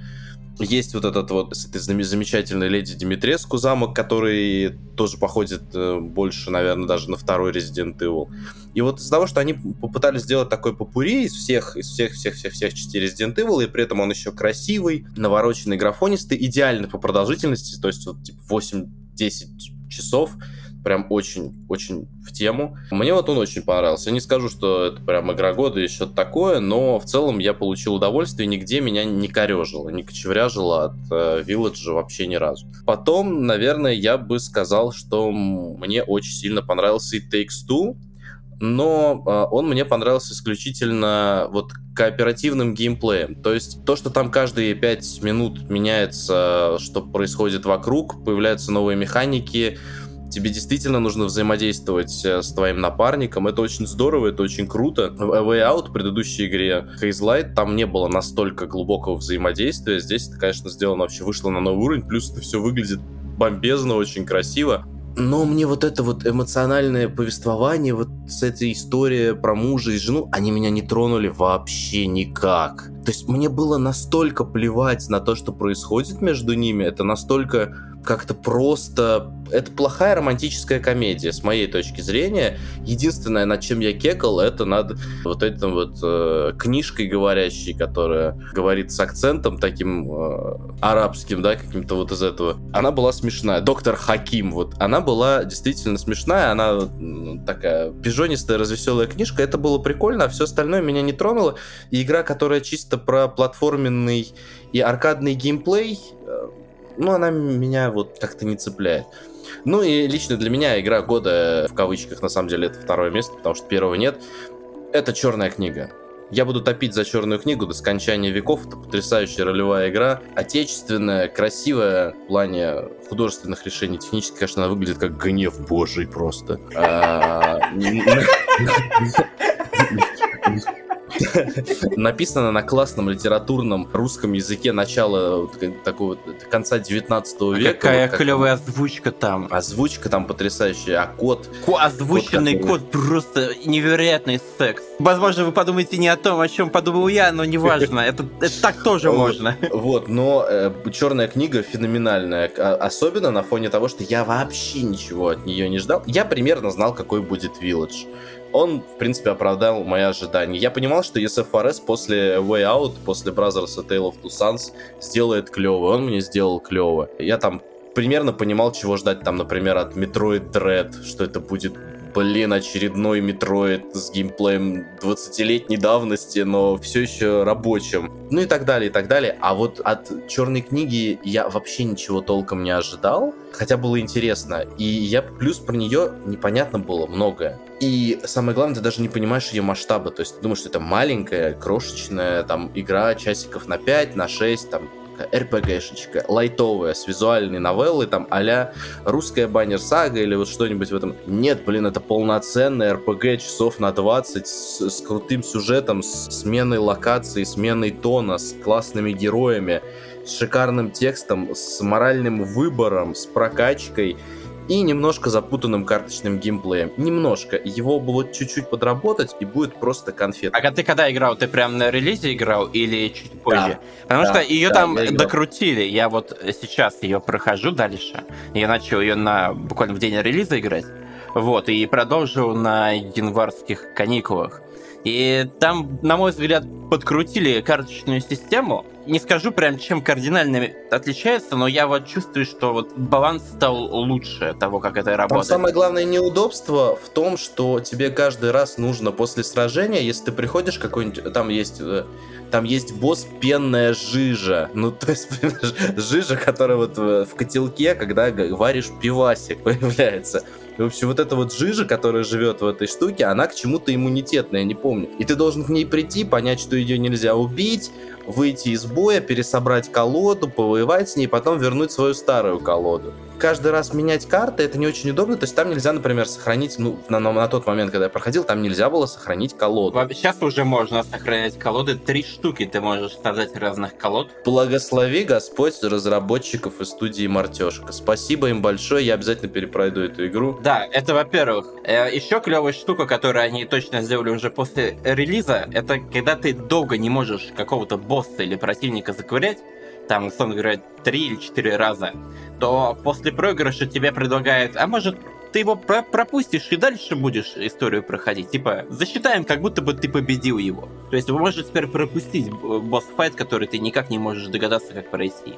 Есть вот этот вот с этой замечательной леди Димитреску замок, который тоже походит э, больше, наверное, даже на второй Resident Evil. И вот из-за того, что они попытались сделать такой попури из всех, из всех, всех, всех, всех частей Resident Evil, и при этом он еще красивый, навороченный, графонистый, идеальный по продолжительности, то есть вот типа 8-10 часов, прям очень-очень в тему. Мне вот он очень понравился. Я не скажу, что это прям игра года и что-то такое, но в целом я получил удовольствие, нигде меня не корежило, не кочевряжило от э, Village вообще ни разу. Потом, наверное, я бы сказал, что мне очень сильно понравился и Takes Two, но э, он мне понравился исключительно вот кооперативным геймплеем. То есть то, что там каждые 5 минут меняется, что происходит вокруг, появляются новые механики, тебе действительно нужно взаимодействовать э, с твоим напарником. Это очень здорово, это очень круто. В A Out, в предыдущей игре Haze Light, там не было настолько глубокого взаимодействия. Здесь это, конечно, сделано вообще, вышло на новый уровень, плюс это все выглядит бомбезно, очень красиво. Но мне вот это вот эмоциональное повествование, вот с этой историей про мужа и жену, они меня не тронули вообще никак. То есть мне было настолько плевать на то, что происходит между ними, это настолько как-то просто... Это плохая романтическая комедия, с моей точки зрения. Единственное, над чем я кекал, это над вот этим вот э, книжкой говорящей, которая говорит с акцентом таким э, арабским, да, каким-то вот из этого. Она была смешная. Доктор Хаким, вот. Она была действительно смешная, она такая пижонистая, развеселая книжка. Это было прикольно, а все остальное меня не тронуло. И игра, которая чисто про платформенный и аркадный геймплей, э, ну, она меня вот как-то не цепляет. Ну и лично для меня игра года, в кавычках, на самом деле, это второе место, потому что первого нет. Это черная книга. Я буду топить за черную книгу до скончания веков. Это потрясающая ролевая игра. Отечественная, красивая в плане художественных решений. Технически, конечно, она выглядит как гнев божий просто. Написано на классном литературном русском языке начала такого конца 19 а века.
Какая клевая озвучка там.
Озвучка там потрясающая, а код...
Озвученный код, просто невероятный секс. Возможно, вы подумаете не о том, о чем подумал я, но неважно. Это, это так тоже можно.
Вот, но э, черная книга феноменальная. А, особенно на фоне того, что я вообще ничего от нее не ждал. Я примерно знал, какой будет Village он, в принципе, оправдал мои ожидания. Я понимал, что SFRS после Way Out, после Brothers A Tale of Two Sons сделает клево. Он мне сделал клево. Я там примерно понимал, чего ждать, там, например, от Metroid Dread, что это будет блин, очередной Метроид с геймплеем 20-летней давности, но все еще рабочим. Ну и так далее, и так далее. А вот от Черной книги я вообще ничего толком не ожидал, хотя было интересно. И я плюс про нее непонятно было многое. И самое главное, ты даже не понимаешь ее масштаба. То есть ты думаешь, что это маленькая, крошечная там игра часиков на 5, на 6, там такая РПГшечка, лайтовая, с визуальной новеллой, там, а русская баннер-сага или вот что-нибудь в этом. Нет, блин, это полноценная РПГ часов на 20 с, с крутым сюжетом, с сменой локации, сменой тона, с классными героями, с шикарным текстом, с моральным выбором, с прокачкой и немножко запутанным карточным геймплеем. Немножко. Его бы вот чуть-чуть подработать, и будет просто конфет.
А ты когда играл? Ты прям на релизе играл или чуть позже? Да, Потому да, что ее да, там докрутили. Я вот сейчас ее прохожу дальше. Я начал ее на буквально в день релиза играть. Вот, и продолжил на январских каникулах. И там, на мой взгляд, подкрутили карточную систему. Не скажу прям, чем кардинально отличается, но я вот чувствую, что вот баланс стал лучше того, как это работает.
Там самое главное неудобство в том, что тебе каждый раз нужно после сражения, если ты приходишь какой-нибудь, там есть э, там есть босс пенная жижа. Ну, то есть, жижа, которая вот в котелке, когда варишь пивасик, появляется. В общем, вот эта вот жижа, которая живет в этой штуке, она к чему-то иммунитетная, не помню. И ты должен к ней прийти, понять, что ее нельзя убить, выйти из боя, пересобрать колоду, повоевать с ней, потом вернуть свою старую колоду каждый раз менять карты, это не очень удобно. То есть там нельзя, например, сохранить, ну, на, на, на тот момент, когда я проходил, там нельзя было сохранить колоду.
Сейчас уже можно сохранять колоды. Три штуки ты можешь создать разных колод.
Благослови Господь разработчиков из студии Мартешка. Спасибо им большое, я обязательно перепройду эту игру.
Да, это во-первых. Э, Еще клевая штука, которую они точно сделали уже после релиза, это когда ты долго не можешь какого-то босса или противника заковырять, там, условно говоря, три или четыре раза, то после проигрыша тебе предлагают, а может, ты его про пропустишь и дальше будешь историю проходить. Типа, засчитаем, как будто бы ты победил его. То есть вы можете теперь пропустить босс-файт, который ты никак не можешь догадаться, как пройти.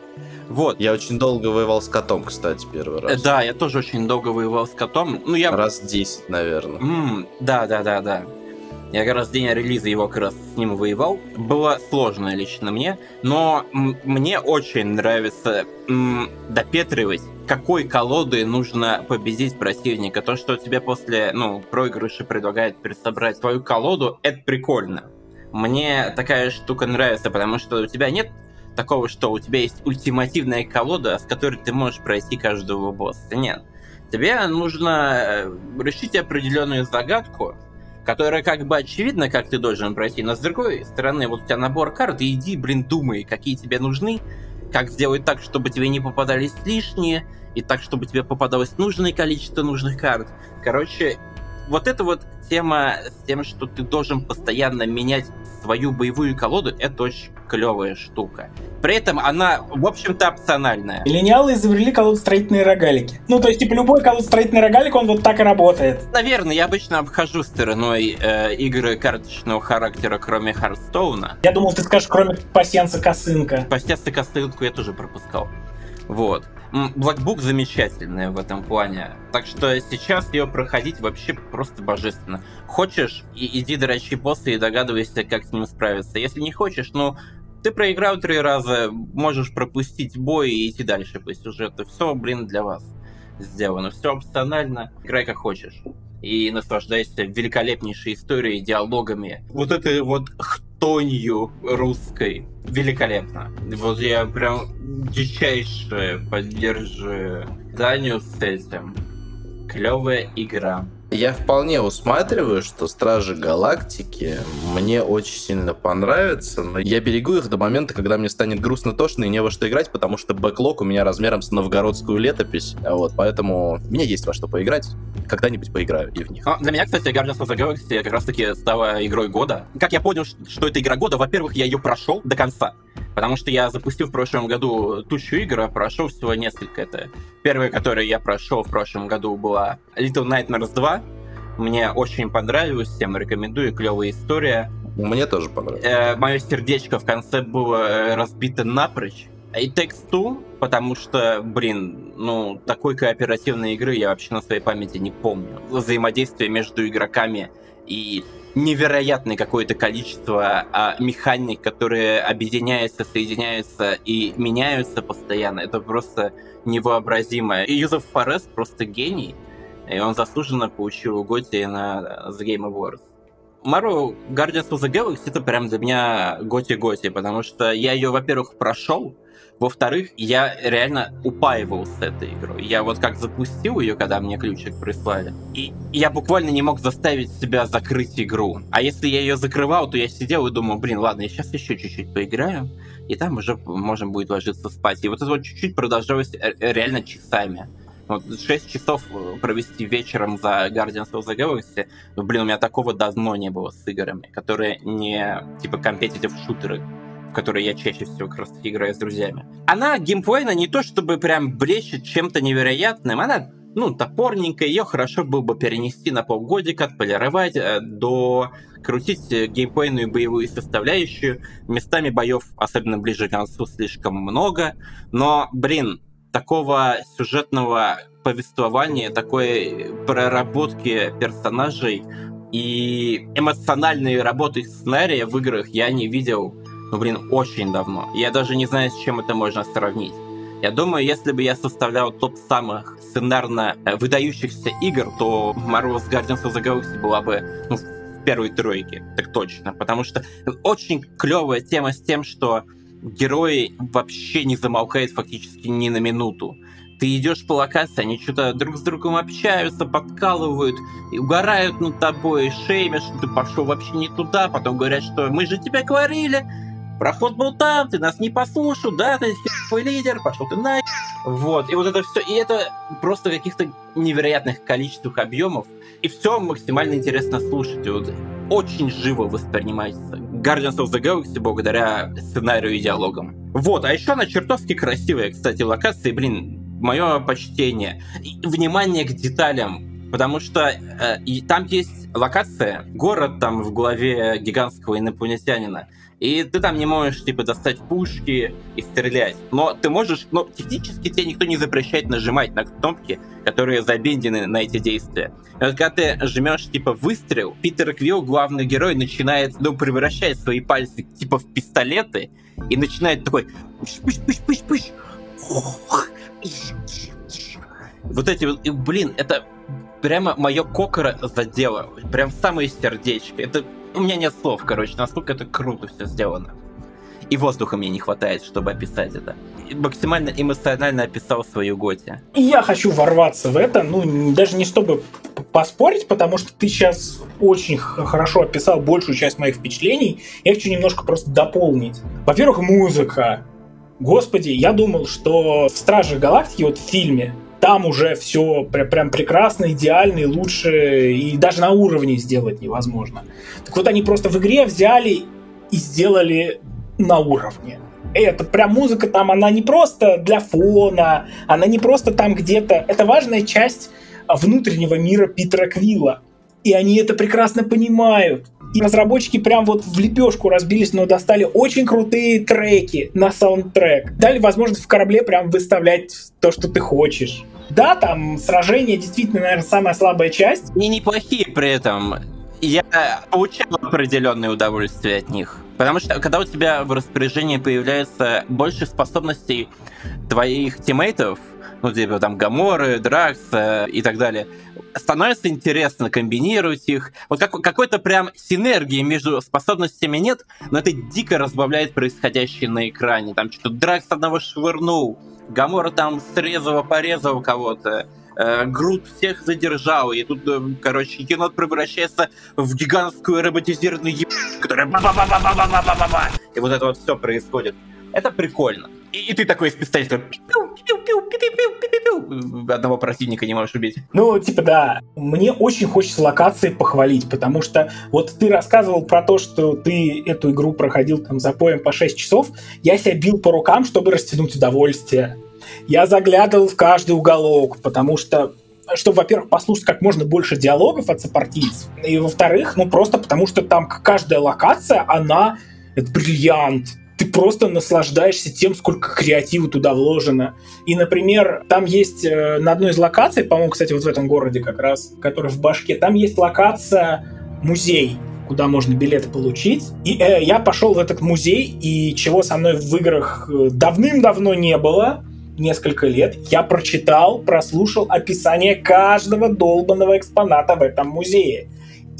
Вот.
Я очень долго воевал с котом, кстати, первый раз.
Да, я тоже очень долго воевал с котом. Ну, я...
Раз 10, наверное.
Mm, да, да, да, да. Я как раз день релиза его как раз с ним воевал. Было сложно лично мне, но мне очень нравится допетривать, какой колодой нужно победить противника. То, что тебе после ну, проигрыша предлагает пересобрать свою колоду, это прикольно. Мне такая штука нравится, потому что у тебя нет такого, что у тебя есть ультимативная колода, с которой ты можешь пройти каждого босса. Нет. Тебе нужно э, решить определенную загадку, которая как бы очевидно, как ты должен пройти, но с другой стороны, вот у тебя набор карт, иди, блин, думай, какие тебе нужны, как сделать так, чтобы тебе не попадались лишние, и так, чтобы тебе попадалось нужное количество нужных карт. Короче, вот эта вот тема с тем, что ты должен постоянно менять свою боевую колоду, это очень клевая штука. При этом она, в общем-то, опциональная.
Миллениалы изобрели колодостроительные рогалики. Ну, то есть, типа, любой колодостроительный рогалик, он вот так и работает.
Наверное, я обычно обхожу стороной э, игры карточного характера, кроме Хардстоуна.
Я думал, ты скажешь, кроме пассианса косынка.
Пассианса косынку я тоже пропускал. Вот. Blackbook замечательная в этом плане. Так что сейчас ее проходить вообще просто божественно. Хочешь, и иди дрочи босса и догадывайся, как с ним справиться. Если не хочешь, ну, ты проиграл три раза, можешь пропустить бой и идти дальше по сюжету. Все, блин, для вас сделано. Все опционально. Играй как хочешь. И наслаждайся великолепнейшей историей, диалогами. Вот этой вот хтонью русской. Великолепно. Вот я прям дичайше поддерживаю Даню с этим. Клевая игра.
Я вполне усматриваю, что Стражи Галактики мне очень сильно понравятся, но я берегу их до момента, когда мне станет грустно тошно и не во что играть, потому что бэклог у меня размером с новгородскую летопись, вот, поэтому меня есть во что поиграть, когда-нибудь поиграю и в них.
А, для меня, кстати, Guardians of the Galaxy как раз-таки стала игрой года. Как я понял, что это игра года, во-первых, я ее прошел до конца, потому что я запустил в прошлом году тучу игр, а прошел всего несколько. Это первая, которую я прошел в прошлом году, была Little Nightmares 2, мне очень понравилось, всем рекомендую, клевая история.
Мне тоже понравилось.
Э, мое сердечко в конце было э, разбито напрочь. И тексту, потому что, блин, ну, такой кооперативной игры я вообще на своей памяти не помню. Взаимодействие между игроками и невероятное какое-то количество а, механик, которые объединяются, соединяются и меняются постоянно. Это просто невообразимо. И Юзеф Форест просто гений. И он заслуженно получил Готи на The Game Awards. Marvel Guardians of the Galaxy это прям для меня Готи-Готи, потому что я ее, во-первых, прошел, Во-вторых, я реально упаивался этой игрой. Я вот как запустил ее, когда мне ключик прислали, и я буквально не мог заставить себя закрыть игру. А если я ее закрывал, то я сидел и думал, блин, ладно, я сейчас еще чуть-чуть поиграю, и там уже можно будет ложиться спать. И вот это вот чуть-чуть продолжалось э, реально часами. Вот 6 часов э, провести вечером за Guardians of the Galaxy, ну, блин, у меня такого давно не было с играми, которые не типа компетитив шутеры, в которые я чаще всего как раз играю с друзьями. Она геймплейно не то чтобы прям блещет чем-то невероятным, она ну, топорненькая, ее хорошо было бы перенести на полгодика, отполировать, э, до крутить э, геймплейную боевую составляющую. Местами боев, особенно ближе к концу, слишком много. Но, блин, такого сюжетного повествования, такой проработки персонажей и эмоциональной работы сценария в играх я не видел, ну, блин, очень давно. Я даже не знаю, с чем это можно сравнить. Я думаю, если бы я составлял топ самых сценарно э, выдающихся игр, то Marvel's Guardians of the Galaxy была бы ну, в первой тройке, так точно. Потому что очень клевая тема с тем, что герои вообще не замолкают фактически ни на минуту. Ты идешь по локации, они что-то друг с другом общаются, подкалывают, и угорают над тобой, шеймят, что ты пошел вообще не туда, потом говорят, что мы же тебя говорили, проход был там, ты нас не послушал, да, ты твой лидер, пошел ты на... Вот, и вот это все, и это просто каких-то невероятных количествах объемов, и все максимально интересно слушать, вот очень живо воспринимается. Guardians of the Galaxy благодаря сценарию и диалогам. Вот, а еще она чертовски красивая, кстати, локации, блин, мое почтение. И внимание к деталям, Потому что э, и там есть локация, город там в голове гигантского инопланетянина. И ты там не можешь, типа, достать пушки и стрелять. Но ты можешь, но технически тебе никто не запрещает нажимать на кнопки, которые забендены на эти действия. И вот когда ты жмешь, типа, выстрел, Питер Квилл, главный герой, начинает, ну, превращать свои пальцы, типа, в пистолеты, и начинает такой пыш-пыш-пыш-пыш-пыш. Вот эти вот, блин, это прямо мое кокоро задело. Прям самое сердечко. Это у меня нет слов, короче, насколько это круто все сделано. И воздуха мне не хватает, чтобы описать это. Максимально эмоционально описал свою Готи.
Я хочу ворваться в это, ну, даже не чтобы поспорить, потому что ты сейчас очень хорошо описал большую часть моих впечатлений. Я хочу немножко просто дополнить. Во-первых, музыка. Господи, я думал, что в Страже Галактики, вот в фильме, там уже все прям, прекрасно, идеально и лучше, и даже на уровне сделать невозможно. Так вот они просто в игре взяли и сделали на уровне. Это прям музыка там, она не просто для фона, она не просто там где-то. Это важная часть внутреннего мира Питера Квилла. И они это прекрасно понимают. И разработчики прям вот в лепешку разбились, но достали очень крутые треки на саундтрек. Дали возможность в корабле прям выставлять то, что ты хочешь. Да, там сражение действительно, наверное, самая слабая часть.
И неплохие при этом. Я получал определенное удовольствие от них. Потому что когда у тебя в распоряжении появляется больше способностей твоих тиммейтов, ну, типа там Гаморы, Дракс и так далее, становится интересно комбинировать их. Вот как, какой-то прям синергии между способностями нет, но это дико разбавляет происходящее на экране. Там что-то Дракс одного швырнул, Гамора там срезала, порезал кого-то, э, Грут всех задержал, и тут, э, короче, енот превращается в гигантскую роботизированную еб... которая ба ба ба ба ба ба ба ба ба И вот это вот все происходит. Это прикольно. И, и ты такой из пистолета одного противника не можешь убить.
Ну, типа, да. Мне очень хочется локации похвалить, потому что вот ты рассказывал про то, что ты эту игру проходил там за поем по 6 часов. Я себя бил по рукам, чтобы растянуть удовольствие. Я заглядывал в каждый уголок, потому что чтобы, во-первых, послушать как можно больше диалогов от сопартийцев, и, во-вторых, ну, просто потому что там каждая локация, она это бриллиант ты просто наслаждаешься тем, сколько креатива туда вложено. И, например, там есть э, на одной из локаций, по-моему, кстати, вот в этом городе как раз, который в башке, там есть локация музей, куда можно билеты получить. И э, я пошел в этот музей, и чего со мной в играх э, давным-давно не было, несколько лет, я прочитал, прослушал описание каждого долбанного экспоната в этом музее.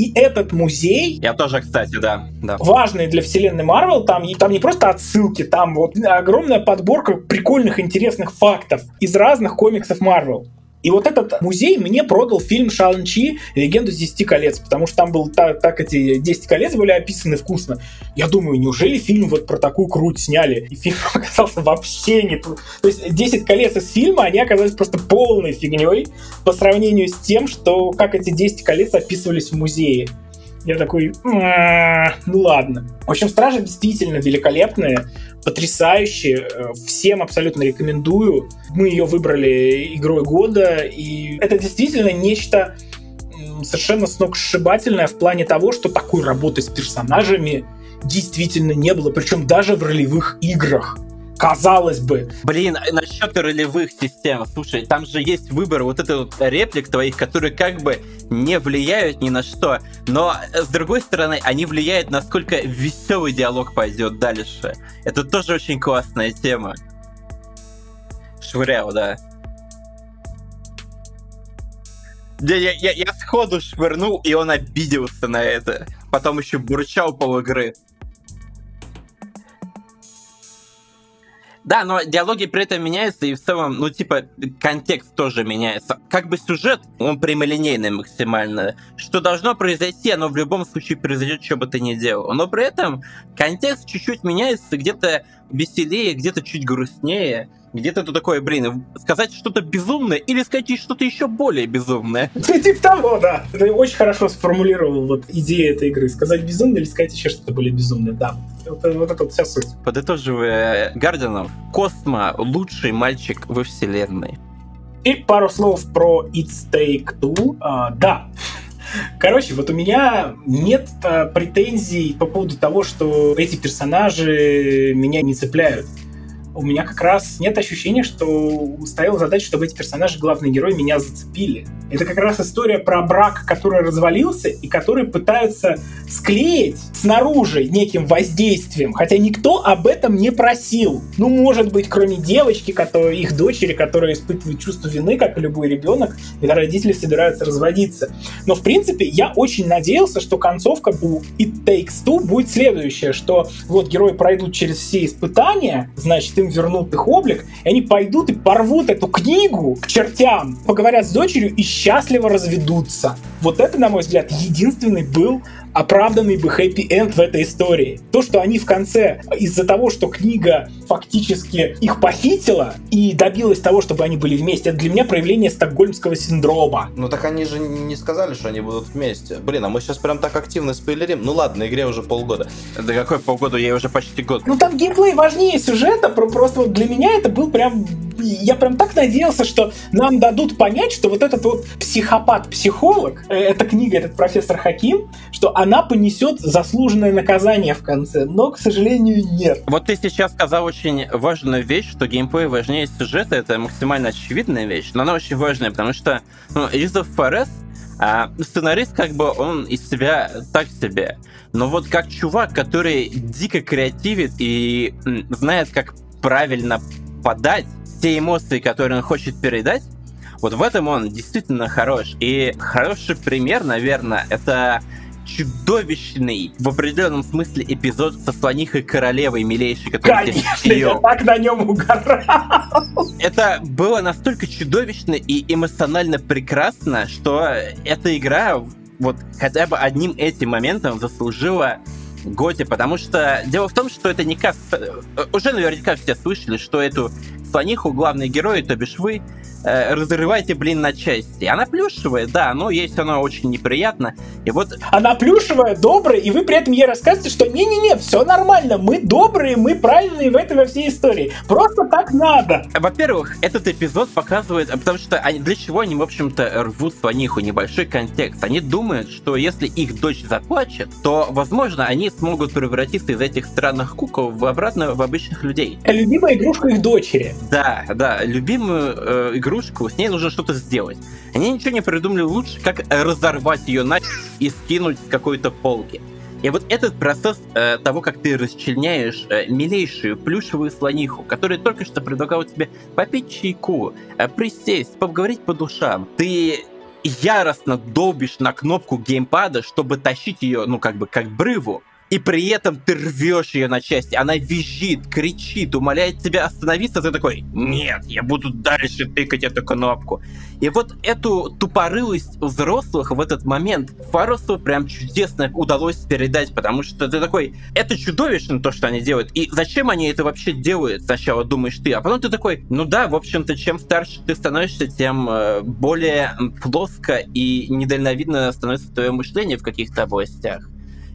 И этот музей...
Я тоже, кстати, да. да.
Важный для вселенной Марвел. Там, там не просто отсылки, там вот огромная подборка прикольных, интересных фактов из разных комиксов Марвел. И вот этот музей мне продал фильм Шан Чи «Легенду 10 колец», потому что там был так, так эти 10 колец были описаны вкусно. Я думаю, неужели фильм вот про такую круть сняли? И фильм оказался вообще не... То есть 10 колец из фильма, они оказались просто полной фигней по сравнению с тем, что как эти 10 колец описывались в музее. Я такой, ну ладно. В общем, Стражи действительно великолепные, потрясающие. Э, всем абсолютно рекомендую. Мы ее выбрали игрой года, и это действительно нечто совершенно сногсшибательное в плане того, что такой работы с персонажами действительно не было, причем даже в ролевых играх казалось бы.
Блин, насчет ролевых систем, слушай, там же есть выбор вот этот вот реплик твоих, которые как бы не влияют ни на что, но с другой стороны, они влияют, насколько веселый диалог пойдет дальше. Это тоже очень классная тема. Швырял, да. Я, я, я, я сходу швырнул, и он обиделся на это. Потом еще бурчал пол игры. Да, но диалоги при этом меняются, и в целом, ну, типа, контекст тоже меняется. Как бы сюжет, он прямолинейный максимально. Что должно произойти, оно в любом случае произойдет, что бы ты ни делал. Но при этом контекст чуть-чуть меняется, где-то веселее, где-то чуть грустнее. Где-то ты такой, блин, сказать что-то безумное или сказать что-то еще более безумное.
Ты типа того, да. Ты очень хорошо сформулировал вот идею этой игры. Сказать безумное или сказать еще что-то более безумное, да. Вот, вот это вот вся суть.
Подытоживая Гардианов, Космо лучший мальчик во вселенной.
И пару слов про It's Take Two. А, да, Короче, вот у меня нет а, претензий по поводу того, что эти персонажи меня не цепляют у меня как раз нет ощущения, что стояла задача, чтобы эти персонажи, главные герои, меня зацепили. Это как раз история про брак, который развалился и который пытаются склеить снаружи неким воздействием, хотя никто об этом не просил. Ну, может быть, кроме девочки, которая, их дочери, которая испытывает чувство вины, как и любой ребенок, когда родители собираются разводиться. Но, в принципе, я очень надеялся, что концовка у It Takes Two будет следующая, что вот герои пройдут через все испытания, значит, им вернут их облик, и они пойдут и порвут эту книгу к чертям, поговорят с дочерью и счастливо разведутся. Вот это, на мой взгляд, единственный был оправданный бы хэппи-энд в этой истории. То, что они в конце, из-за того, что книга фактически их похитила и добилась того, чтобы они были вместе, это для меня проявление стокгольмского синдрома.
Ну так они же не сказали, что они будут вместе. Блин, а мы сейчас прям так активно спойлерим. Ну ладно, игре уже полгода.
Да какой полгода? Я уже почти год.
Ну там геймплей важнее сюжета, просто вот для меня это был прям я прям так надеялся, что нам дадут понять, что вот этот вот психопат-психолог, э, эта книга, этот профессор Хаким, что она понесет заслуженное наказание в конце, но, к сожалению, нет.
Вот ты сейчас сказал очень важную вещь, что геймплей важнее сюжета, это максимально очевидная вещь, но она очень важная, потому что ну, Изов Форес а сценарист, как бы, он из себя так себе. Но вот как чувак, который дико креативит и знает, как правильно подать те эмоции, которые он хочет передать, вот в этом он действительно хорош. И хороший пример, наверное, это чудовищный в определенном смысле эпизод со слонихой королевой милейшей,
которая Конечно, ее... я так на нем угорал.
Это было настолько чудовищно и эмоционально прекрасно, что эта игра вот хотя бы одним этим моментом заслужила Готи, потому что дело в том, что это не кас... Уже наверняка все слышали, что эту слониху главные герои, то бишь вы, э, разрывайте, блин, на части. Она плюшевая, да, но есть она очень неприятно. И вот...
Она плюшевая, добрая, и вы при этом ей рассказываете, что не-не-не, все нормально, мы добрые, мы правильные в этой во всей истории. Просто так надо.
Во-первых, этот эпизод показывает, потому что они, для чего они, в общем-то, рвут слониху небольшой контекст. Они думают, что если их дочь заплачет, то, возможно, они смогут превратиться из этих странных кукол в обратно в обычных людей.
Любимая игрушка их дочери.
Да, да, любимую э, игру игрушку, с ней нужно что-то сделать. Они ничего не придумали лучше, как разорвать ее на и скинуть с какой-то полки. И вот этот процесс э, того, как ты расчленяешь э, милейшую плюшевую слониху, которая только что предлагала тебе попить чайку, э, присесть, поговорить по душам, ты яростно долбишь на кнопку геймпада, чтобы тащить ее, ну, как бы, как брыву, и при этом ты рвешь ее на части. Она визжит, кричит, умоляет тебя остановиться. Ты такой, нет, я буду дальше тыкать эту кнопку. И вот эту тупорылость взрослых в этот момент Фарусу прям чудесно удалось передать, потому что ты такой, это чудовищно то, что они делают. И зачем они это вообще делают, сначала думаешь ты, а потом ты такой, ну да, в общем-то, чем старше ты становишься, тем э, более плоско и недальновидно становится твое мышление в каких-то областях.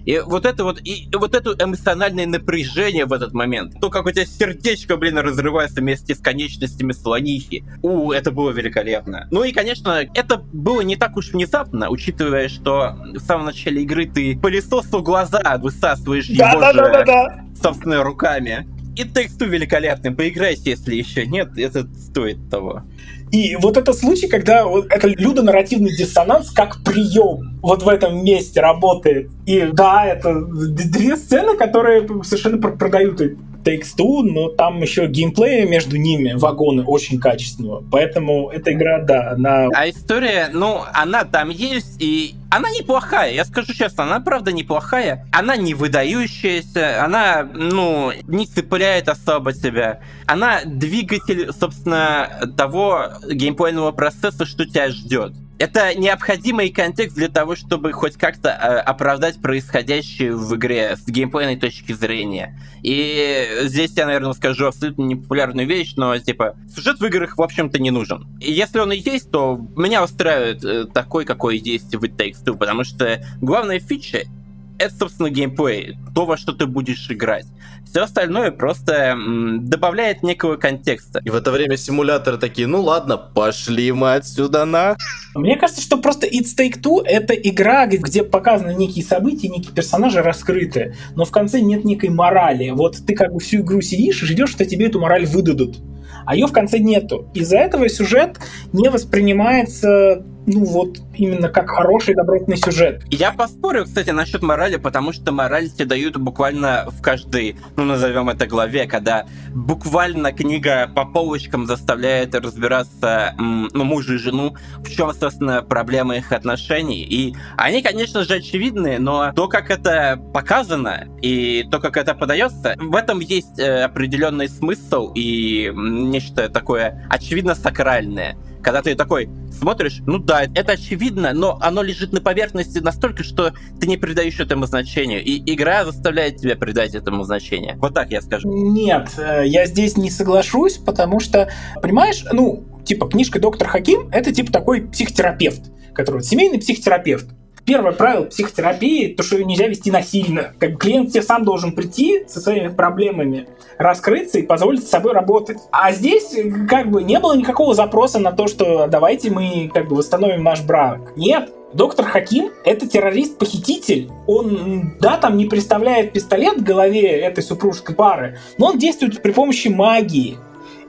И вот это вот, и вот это эмоциональное напряжение в этот момент, то, как у тебя сердечко, блин, разрывается вместе с конечностями слонихи. У, это было великолепно. Ну и, конечно, это было не так уж внезапно, учитывая, что в самом начале игры ты пылесосу глаза высасываешь да, его да, же да, да, да. собственными руками. И тексту великолепный. Поиграйте, если еще нет, это стоит того.
И вот это случай, когда вот это людонарративный диссонанс как прием вот в этом месте работает. И да, это две сцены, которые совершенно продают Takes Two, но там еще геймплей между ними, вагоны, очень качественного. Поэтому эта игра, да, она...
А история, ну, она там есть, и она неплохая, я скажу честно, она правда неплохая. Она не выдающаяся, она, ну, не цепляет особо тебя. Она двигатель, собственно, того геймплейного процесса, что тебя ждет. Это необходимый контекст для того, чтобы хоть как-то э, оправдать происходящее в игре с геймплейной точки зрения. И здесь я, наверное, скажу абсолютно непопулярную вещь, но, типа, сюжет в играх, в общем-то, не нужен. И если он и есть, то меня устраивает э, такой, какой есть в It Takes Two, потому что главная фича это, собственно, геймплей, то, во что ты будешь играть. Все остальное просто м, добавляет некого контекста.
И в это время симуляторы такие, ну ладно, пошли мы отсюда на...
Мне кажется, что просто It's Take Two — это игра, где показаны некие события, некие персонажи раскрыты, но в конце нет некой морали. Вот ты как бы всю игру сидишь и ждешь, что тебе эту мораль выдадут а ее в конце нету. Из-за этого сюжет не воспринимается ну вот именно как хороший добротный сюжет.
Я поспорю, кстати, насчет морали, потому что мораль тебе дают буквально в каждой, ну назовем это главе, когда буквально книга по полочкам заставляет разбираться, ну, мужа и жену, в чем, собственно, проблема их отношений. И они, конечно же, очевидны, но то, как это показано и то, как это подается, в этом есть э, определенный смысл и нечто такое очевидно сакральное когда ты такой смотришь, ну да, это очевидно, но оно лежит на поверхности настолько, что ты не придаешь этому значению. И игра заставляет тебя придать этому значение. Вот так я скажу.
Нет, э, я здесь не соглашусь, потому что, понимаешь, ну, типа книжка «Доктор Хаким» — это типа такой психотерапевт, который семейный психотерапевт первое правило психотерапии, то, что ее нельзя вести насильно. Как клиент тебе сам должен прийти со своими проблемами, раскрыться и позволить с собой работать. А здесь как бы не было никакого запроса на то, что давайте мы как бы восстановим наш брак. Нет, Доктор Хаким — это террорист-похититель. Он, да, там не представляет пистолет в голове этой супружеской пары, но он действует при помощи магии.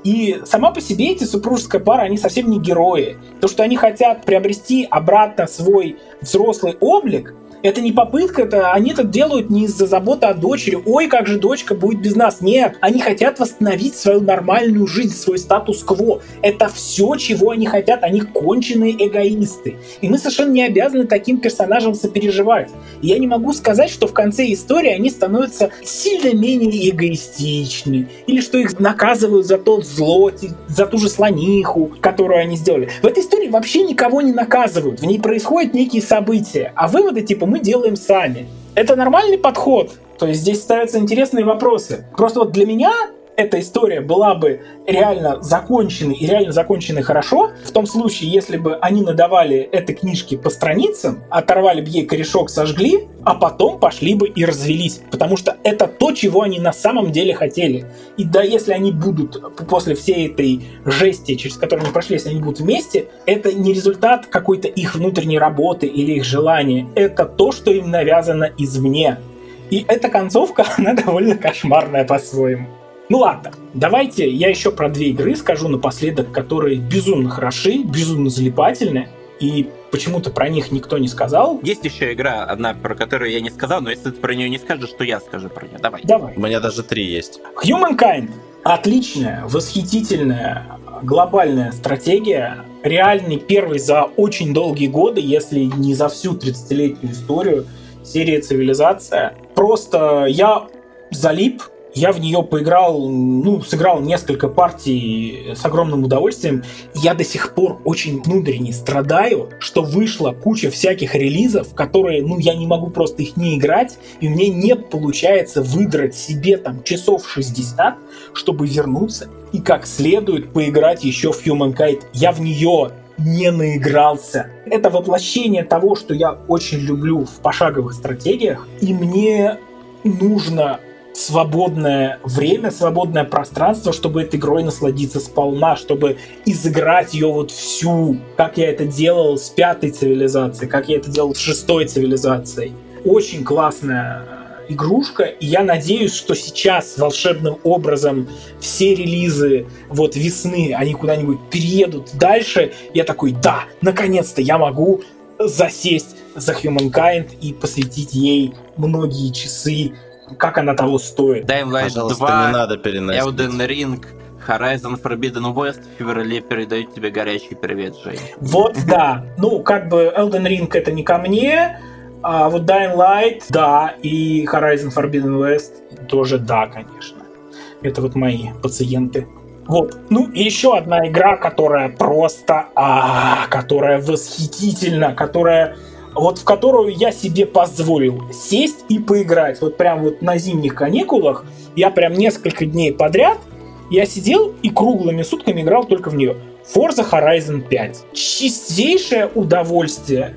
И сама по себе эти супружеская пара, они совсем не герои. То, что они хотят приобрести обратно свой взрослый облик, это не попытка, это они это делают не из-за заботы о дочери. Ой, как же дочка будет без нас. Нет, они хотят восстановить свою нормальную жизнь, свой статус-кво. Это все, чего они хотят. Они конченые эгоисты. И мы совершенно не обязаны таким персонажам сопереживать. И я не могу сказать, что в конце истории они становятся сильно менее эгоистичны. Или что их наказывают за тот зло, за ту же слониху, которую они сделали. В этой истории вообще никого не наказывают. В ней происходят некие события. А выводы типа мы делаем сами. Это нормальный подход. То есть здесь ставятся интересные вопросы. Просто вот для меня эта история была бы реально законченной и реально законченной хорошо, в том случае, если бы они надавали этой книжке по страницам, оторвали бы ей корешок, сожгли, а потом пошли бы и развелись. Потому что это то, чего они на самом деле хотели. И да, если они будут после всей этой жести, через которую они прошли, если они будут вместе, это не результат какой-то их внутренней работы или их желания. Это то, что им навязано извне. И эта концовка, она довольно кошмарная по-своему. Ну ладно, давайте я еще про две игры скажу напоследок, которые безумно хороши, безумно залипательны. И почему-то про них никто не сказал.
Есть еще игра, одна, про которую я не сказал, но если ты про нее не скажешь, то я скажу про нее. Давай.
Давай. У меня даже три есть.
Humankind. Отличная, восхитительная, глобальная стратегия реальный первый за очень долгие годы, если не за всю 30-летнюю историю, серия «Цивилизация». Просто я залип, я в нее поиграл, ну, сыграл несколько партий с огромным удовольствием. Я до сих пор очень внутренне страдаю, что вышла куча всяких релизов, которые, ну, я не могу просто их не играть, и мне не получается выдрать себе там часов 60, чтобы вернуться и как следует поиграть еще в Humankind. Я в нее не наигрался. Это воплощение того, что я очень люблю в пошаговых стратегиях, и мне нужно свободное время, свободное пространство, чтобы этой игрой насладиться сполна, чтобы изыграть ее вот всю, как я это делал с пятой цивилизацией, как я это делал с шестой цивилизацией. Очень классная игрушка, и я надеюсь, что сейчас волшебным образом все релизы вот весны, они куда-нибудь переедут дальше. Я такой, да, наконец-то я могу засесть за Humankind и посвятить ей многие часы как она того стоит.
Dying Light Пожалуйста, 2, не надо переносить. Elden Ring, Horizon Forbidden West в феврале передают тебе горячий привет, Жень.
Вот, да. Ну, как бы Elden Ring это не ко мне, а вот Dying Light, да, и Horizon Forbidden West тоже да, конечно. Это вот мои пациенты. Вот. Ну, и еще одна игра, которая просто, а, которая восхитительна, которая вот в которую я себе позволил сесть и поиграть. Вот прям вот на зимних каникулах я прям несколько дней подряд я сидел и круглыми сутками играл только в нее. Forza Horizon 5. Чистейшее удовольствие.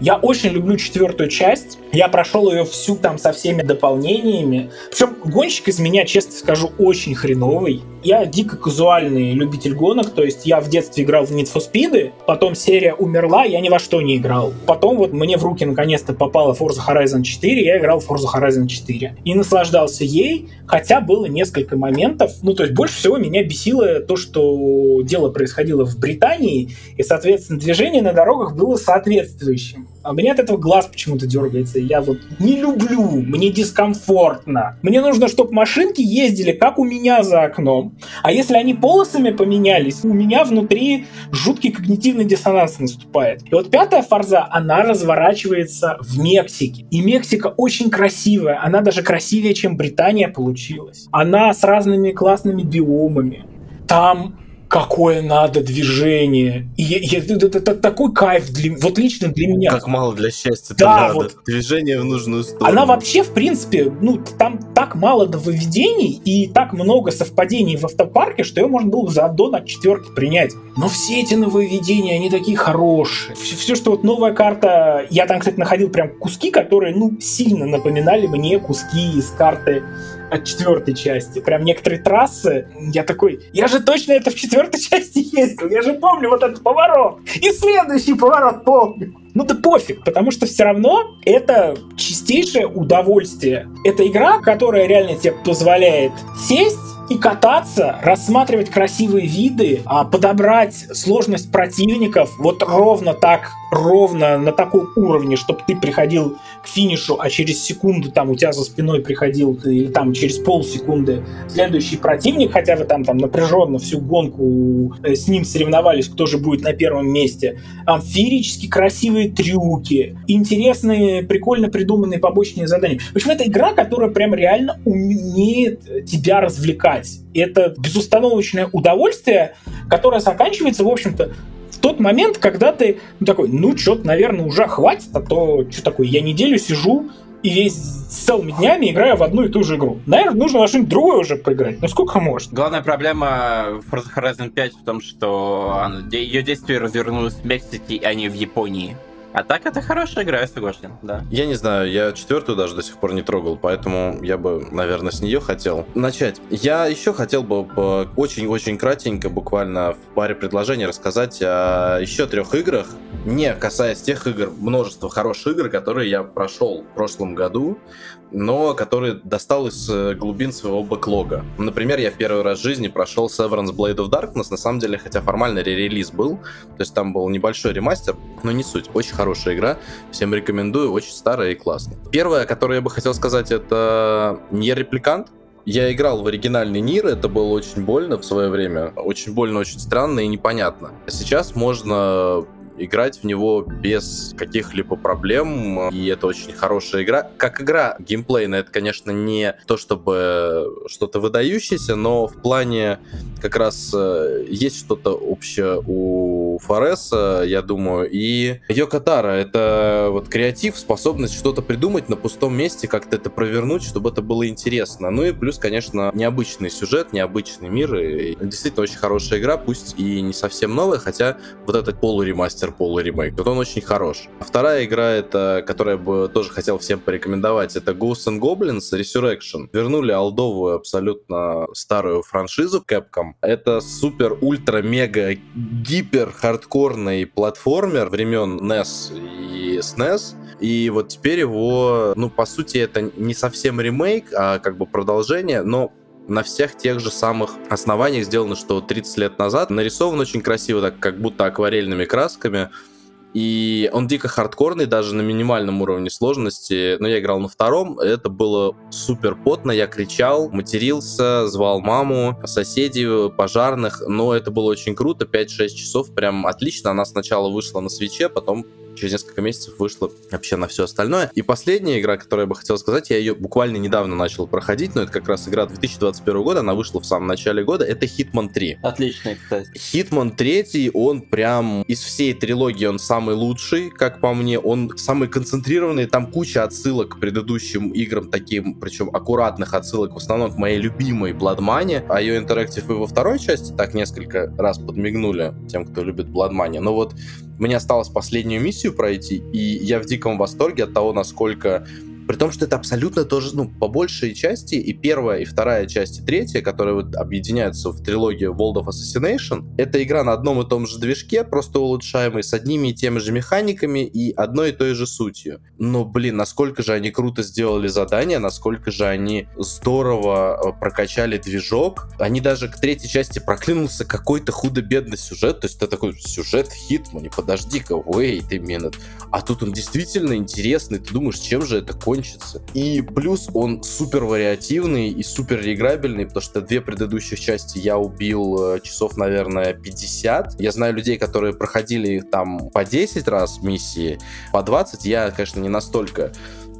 Я очень люблю четвертую часть. Я прошел ее всю там со всеми дополнениями. Причем гонщик из меня, честно скажу, очень хреновый. Я дико казуальный любитель гонок, то есть я в детстве играл в Need for Speed, потом серия умерла, я ни во что не играл. Потом вот мне в руки наконец-то попала Forza Horizon 4, я играл в Forza Horizon 4. И наслаждался ей, хотя было несколько моментов, ну то есть больше всего меня бесило то, что дело происходило в Британии, и, соответственно, движение на дорогах было соответствующим. А у меня от этого глаз почему-то дергается. Я вот не люблю, мне дискомфортно. Мне нужно, чтобы машинки ездили, как у меня за окном. А если они полосами поменялись, у меня внутри жуткий когнитивный диссонанс наступает. И вот пятая фарза, она разворачивается в Мексике. И Мексика очень красивая. Она даже красивее, чем Британия получилась. Она с разными классными биомами. Там какое надо движение. И я, я, это, это, такой кайф, для, вот лично для меня.
Как мало для счастья да, надо. Вот. Движение в нужную сторону.
Она вообще, в принципе, ну, там так мало нововведений и так много совпадений в автопарке, что ее можно было за аддон от четверки принять. Но все эти нововведения, они такие хорошие. Все, все, что вот новая карта... Я там, кстати, находил прям куски, которые, ну, сильно напоминали мне куски из карты от четвертой части. Прям некоторые трассы, я такой, я же точно это в четвертой части ездил, я же помню вот этот поворот. И следующий поворот помню. Ну да пофиг, потому что все равно это чистейшее удовольствие. Это игра, которая реально тебе позволяет сесть и кататься, рассматривать красивые виды, а подобрать сложность противников вот ровно так, ровно на таком уровне, чтобы ты приходил к финишу, а через секунду там у тебя за спиной приходил, или там через полсекунды следующий противник, хотя вы там, там напряженно всю гонку э, с ним соревновались, кто же будет на первом месте. Амфирически красивые трюки, интересные, прикольно придуманные побочные задания. В общем, это игра, которая прям реально умеет тебя развлекать. Это безустановочное удовольствие, которое заканчивается, в общем-то, тот момент, когда ты ну, такой, ну, что-то, наверное, уже хватит, а то, что такое, я неделю сижу и весь целыми днями играю в одну и ту же игру. Наверное, нужно во что-нибудь другое уже поиграть. Ну, сколько можно?
Главная проблема в Forza Horizon 5 в том, что ее действие развернулось в Мексике, а не в Японии. А так это хорошая игра, я согласен, да.
Я не знаю, я четвертую даже до сих пор не трогал, поэтому я бы, наверное, с нее хотел начать. Я еще хотел бы очень-очень кратенько, буквально в паре предложений рассказать о еще трех играх, не касаясь тех игр, множество хороших игр, которые я прошел в прошлом году, но который достал из э, глубин своего бэклога. Например, я в первый раз в жизни прошел Severance Blade of Darkness, на самом деле, хотя формально ререлиз был, то есть там был небольшой ремастер, но не суть. Очень хорошая игра, всем рекомендую, очень старая и классная. Первое, которое я бы хотел сказать, это не репликант, Я играл в оригинальный Нир, это было очень больно в свое время. Очень больно, очень странно и непонятно. Сейчас можно играть в него без каких-либо проблем, и это очень хорошая игра. Как игра геймплейная, это, конечно, не то чтобы что-то выдающееся, но в плане как раз э, есть что-то общее у Фореса, я думаю, и Йокатара. Это вот креатив, способность что-то придумать на пустом месте, как-то это провернуть, чтобы это было интересно. Ну и плюс, конечно, необычный сюжет, необычный мир, и действительно очень хорошая игра, пусть и не совсем новая, хотя вот этот полуремастер ремастер, полуремейк. Вот он очень хорош. Вторая игра, это, которая бы тоже хотел всем порекомендовать, это Ghosts and Goblins Resurrection. Вернули алдовую абсолютно старую франшизу Capcom. Это супер, ультра, мега, гипер хардкорный платформер времен NES и SNES. И вот теперь его, ну, по сути, это не совсем ремейк, а как бы продолжение, но на всех тех же самых основаниях сделано, что 30 лет назад. Нарисован очень красиво, так как будто акварельными красками. И он дико хардкорный, даже на минимальном уровне сложности. Но я играл на втором, это было супер потно, я кричал, матерился, звал маму, соседей, пожарных, но это было очень круто, 5-6 часов, прям отлично. Она сначала вышла на свече, потом через несколько месяцев вышла вообще на все остальное. И последняя игра, которую я бы хотел сказать, я ее буквально недавно начал проходить, но это как раз игра 2021 года, она вышла в самом начале года, это Hitman 3.
Отличный, кстати.
Hitman 3, он прям из всей трилогии, он самый лучший, как по мне, он самый концентрированный, там куча отсылок к предыдущим играм, таким, причем аккуратных отсылок, в основном к моей любимой Blood Money, а ее интерактив и во второй части так несколько раз подмигнули тем, кто любит Blood Money. Но вот мне осталось последнюю миссию пройти, и я в диком восторге от того, насколько при том, что это абсолютно тоже, ну, по большей части, и первая, и вторая часть, и третья, которые вот объединяются в трилогию World of Assassination, это игра на одном и том же движке, просто улучшаемый, с одними и теми же механиками и одной и той же сутью. Но, блин, насколько же они круто сделали задание, насколько же они здорово э, прокачали движок. Они даже к третьей части проклюнулся какой-то худо-бедный сюжет, то есть это такой сюжет Хитмани, подожди-ка, wait a minute. А тут он действительно интересный, ты думаешь, чем же это кончится? Закончится. И плюс он супер вариативный и супер реиграбельный, потому что две предыдущих части я убил э, часов, наверное, 50. Я знаю людей, которые проходили там по 10 раз миссии, по 20. Я, конечно, не настолько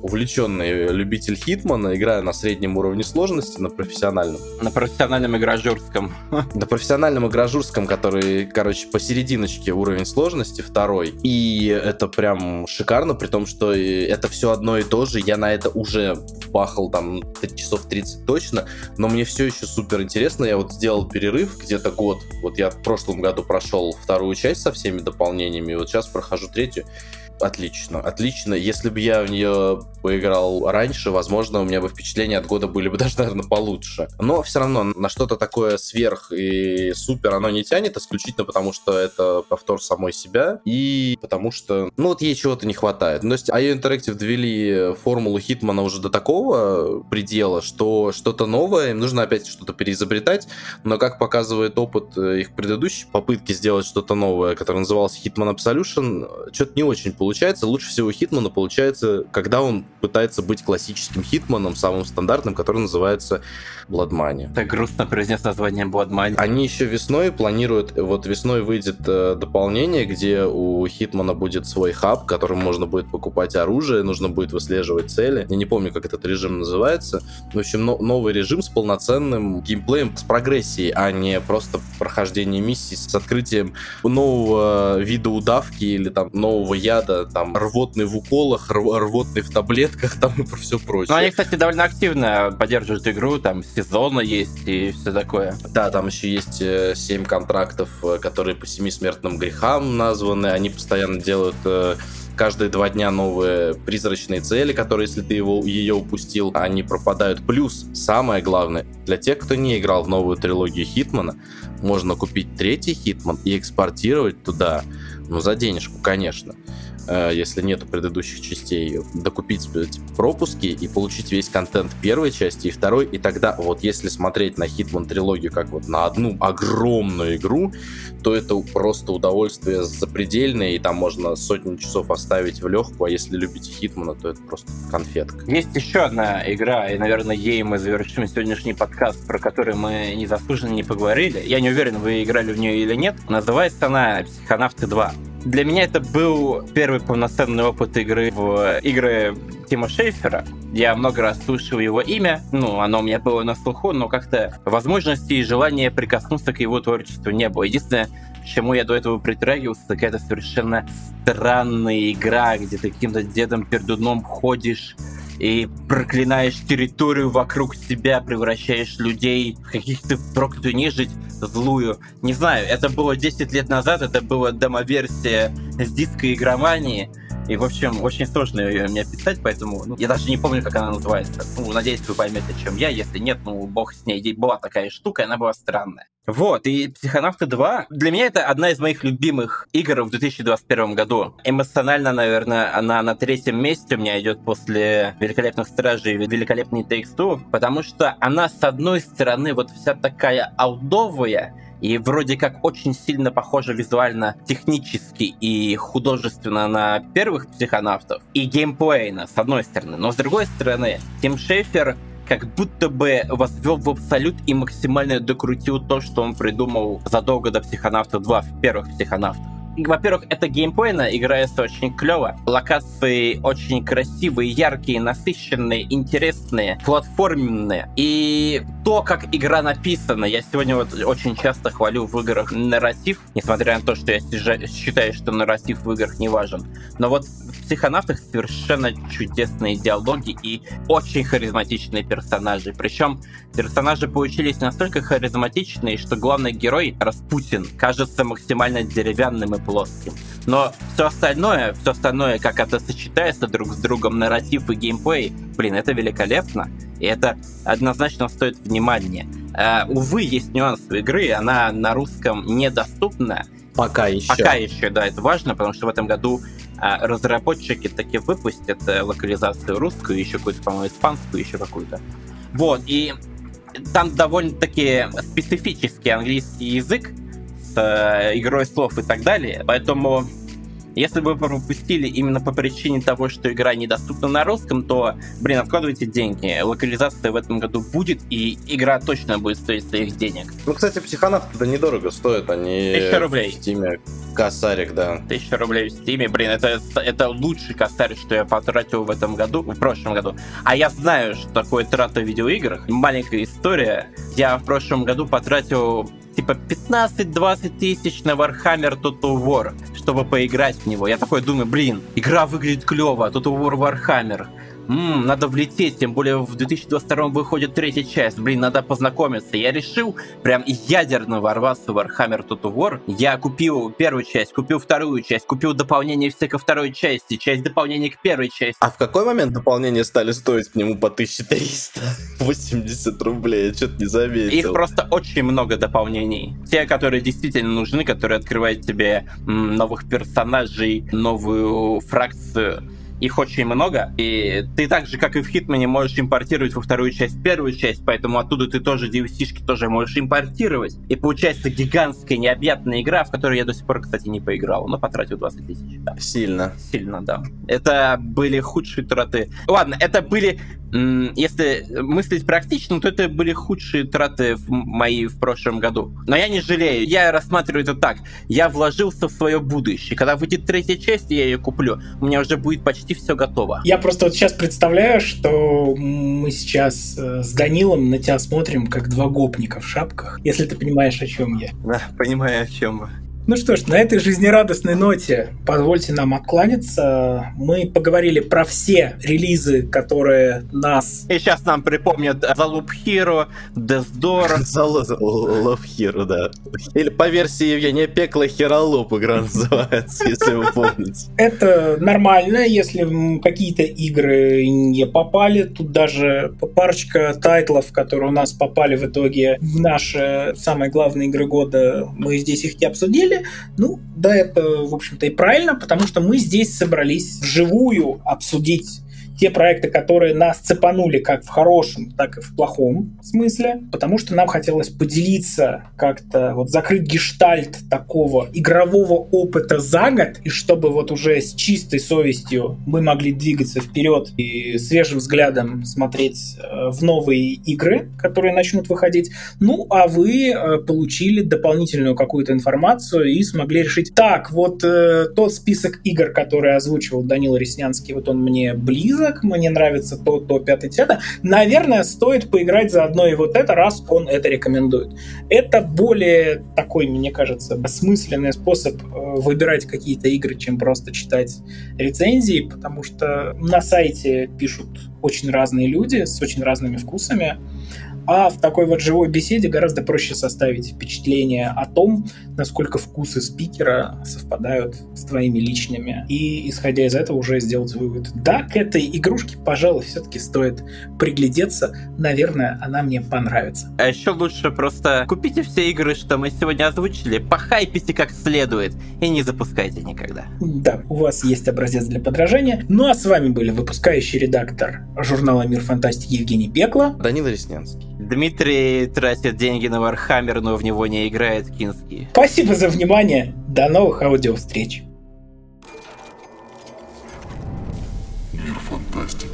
увлеченный любитель Хитмана, играю на среднем уровне сложности, на профессиональном.
На профессиональном игражурском.
На профессиональном игражурском, который, короче, посерединочке уровень сложности, второй. И это прям шикарно, при том, что это все одно и то же. Я на это уже бахал там часов 30 точно, но мне все еще супер интересно. Я вот сделал перерыв где-то год. Вот я в прошлом году прошел вторую часть со всеми дополнениями, и вот сейчас прохожу третью отлично, отлично. Если бы я в нее поиграл раньше, возможно, у меня бы впечатления от года были бы даже, наверное, получше. Но все равно на что-то такое сверх и супер оно не тянет, исключительно потому, что это повтор самой себя и потому что, ну вот ей чего-то не хватает. То есть IO Interactive довели формулу Хитмана уже до такого предела, что что-то новое, им нужно опять что-то переизобретать, но как показывает опыт их предыдущей попытки сделать что-то новое, которое называлось Hitman Absolution, что-то не очень получается. Лучше всего Хитмана получается, когда он пытается быть классическим Хитманом, самым стандартным, который называется Blood Money.
Так грустно произнес название Blood Money.
Они еще весной планируют, вот весной выйдет э, дополнение, где у Хитмана будет свой хаб, которым можно будет покупать оружие, нужно будет выслеживать цели. Я не помню, как этот режим называется. В общем, но, новый режим с полноценным геймплеем, с прогрессией, а не просто прохождение миссий с открытием нового вида удавки или там нового яда там рвотный в уколах, рвотный в таблетках, там и все прочее.
Ну, они, кстати, довольно активно поддерживают игру, там сезона есть и все такое.
Да, там еще есть 7 э, контрактов, э, которые по семи смертным грехам названы, они постоянно делают э, каждые два дня новые призрачные цели, которые, если ты его, ее упустил, они пропадают. Плюс, самое главное, для тех, кто не играл в новую трилогию Хитмана, можно купить третий Хитман и экспортировать туда, ну, за денежку, конечно если нету предыдущих частей, докупить типа, пропуски и получить весь контент первой части и второй, и тогда вот если смотреть на Hitman трилогию как вот на одну огромную игру, то это просто удовольствие запредельное, и там можно сотни часов оставить в легкую, а если любите Хитмана, то это просто конфетка.
Есть еще одна игра, и, наверное, ей мы завершим сегодняшний подкаст, про который мы незаслуженно не поговорили. Я не уверен, вы играли в нее или нет. Называется она «Психонавты 2». Для меня это был первый полноценный опыт игры в игры Тима Шейфера. Я много раз слышал его имя, ну, оно у меня было на слуху, но как-то возможности и желания прикоснуться к его творчеству не было. Единственное, чему я до этого притрагивался, какая-то совершенно странная игра, где ты каким-то дедом пердуном ходишь, и проклинаешь территорию вокруг себя, превращаешь людей в каких-то проклятую нежить злую. Не знаю, это было 10 лет назад, это была демоверсия с диской игромании, и, в общем, очень сложно ее мне описать, поэтому ну, я даже не помню, как она называется. Ну, надеюсь, вы поймете, чем я. Если нет, ну, бог с ней. Была такая штука, она была странная. Вот, и «Психонавты 2» для меня это одна из моих любимых игр в 2021 году. Эмоционально, наверное, она на третьем месте у меня идет после «Великолепных Стражей» и «Великолепный Takes Two», потому что она, с одной стороны, вот вся такая аудовая, и вроде как очень сильно похожа визуально, технически и художественно на первых психонавтов, и геймплейно, с одной стороны. Но с другой стороны, Тим Шейфер как будто бы возвел в абсолют и максимально докрутил то, что он придумал задолго до Психонавта 2 в первых Психонавтах. Во-первых, это геймплейно, играется очень клево. Локации очень красивые, яркие, насыщенные, интересные, платформенные. И то, как игра написана, я сегодня вот очень часто хвалю в играх нарратив, несмотря на то, что я считаю, что нарратив в играх не важен. Но вот в психонавтах совершенно чудесные диалоги и очень харизматичные персонажи. Причем персонажи получились настолько харизматичные, что главный герой, Распутин, кажется максимально деревянным и плоским. Но все остальное, все остальное, как это сочетается друг с другом, нарратив и геймплей, блин, это великолепно. И это однозначно стоит внимания. Uh, увы, есть нюанс игры, она на русском недоступна.
Пока еще.
Пока еще, да, это важно, потому что в этом году а, разработчики таки выпустят э, локализацию русскую, еще какую-то, по-моему, испанскую, еще какую-то. Вот, и там довольно-таки специфический английский язык, э, игрой слов и так далее. Поэтому если вы пропустили именно по причине того, что игра недоступна на русском, то, блин, откладывайте деньги. Локализация в этом году будет, и игра точно будет стоить своих денег.
Ну, кстати, психонавты да недорого стоят, они...
Тысяча рублей.
В Стиме косарик, да.
Тысяча рублей в Стиме, блин, это, это лучший косарь, что я потратил в этом году, в прошлом году. А я знаю, что такое трата в видеоиграх. Маленькая история. Я в прошлом году потратил типа 15-20 тысяч на Warhammer Total War, чтобы поиграть в него. Я такой думаю, блин, игра выглядит клево, Total War Warhammer. Ммм, надо влететь, тем более в 2022 выходит третья часть. Блин, надо познакомиться. Я решил прям ядерно ворваться в Warhammer Total War. Я купил первую часть, купил вторую часть, купил дополнение все ко второй части, часть дополнения к первой части.
А в какой момент дополнения стали стоить к нему по 1380 рублей? Я что-то не заметил.
Их просто очень много дополнений. Те, которые действительно нужны, которые открывают тебе новых персонажей, новую фракцию их очень много, и ты так же, как и в Хитмане, можешь импортировать во вторую часть первую часть, поэтому оттуда ты тоже DLC-шки тоже можешь импортировать. И получается гигантская, необъятная игра, в которую я до сих пор, кстати, не поиграл, но потратил 20 тысяч. Да.
Сильно.
Сильно, да. Это были худшие траты. Ладно, это были если мыслить практично, то это были худшие траты в мои в прошлом году. Но я не жалею. Я рассматриваю это так. Я вложился в свое будущее. Когда выйдет третья часть, я ее куплю. У меня уже будет почти все готово.
Я просто вот сейчас представляю, что мы сейчас э, с Данилом на тебя смотрим, как два гопника в шапках, если ты понимаешь, о чем я.
Да, понимаю, о чем вы.
Ну что ж, на этой жизнерадостной ноте позвольте нам откланяться. Мы поговорили про все релизы, которые нас...
И сейчас нам припомнят The Loop Hero, Death Door.
Loop Hero, да. Или по версии Евгения Пекла Херолоп игра называется, если вы помните.
Это нормально, если какие-то игры не попали. Тут даже парочка тайтлов, которые у нас попали в итоге в наши самые главные игры года, мы здесь их не обсудили, обсудили. Ну, да, это, в общем-то, и правильно, потому что мы здесь собрались вживую обсудить те проекты, которые нас цепанули как в хорошем, так и в плохом смысле, потому что нам хотелось поделиться как-то, вот закрыть гештальт такого игрового опыта за год, и чтобы вот уже с чистой совестью мы могли двигаться вперед и свежим взглядом смотреть э, в новые игры, которые начнут выходить. Ну, а вы э, получили дополнительную какую-то информацию и смогли решить, так, вот э, тот список игр, который озвучивал Данил Реснянский, вот он мне близок, близок, мне нравится то, то, пятое, десятое, наверное, стоит поиграть заодно и вот это, раз он это рекомендует. Это более такой, мне кажется, осмысленный способ э, выбирать какие-то игры, чем просто читать рецензии, потому что на сайте пишут очень разные люди с очень разными вкусами. А в такой вот живой беседе гораздо проще составить впечатление о том, насколько вкусы спикера совпадают с твоими личными. И, исходя из этого, уже сделать вывод. Да, к этой игрушке, пожалуй, все-таки стоит приглядеться. Наверное, она мне понравится.
А еще лучше просто купите все игры, что мы сегодня озвучили, похайпите как следует и не запускайте никогда.
Да, у вас есть образец для подражания. Ну а с вами были выпускающий редактор журнала «Мир фантастики» Евгений Пекло.
Данила Реснянский.
Дмитрий тратит деньги на Warhammer, но в него не играет Кинский.
Спасибо за внимание. До новых аудиовстреч.
Мир фантастики.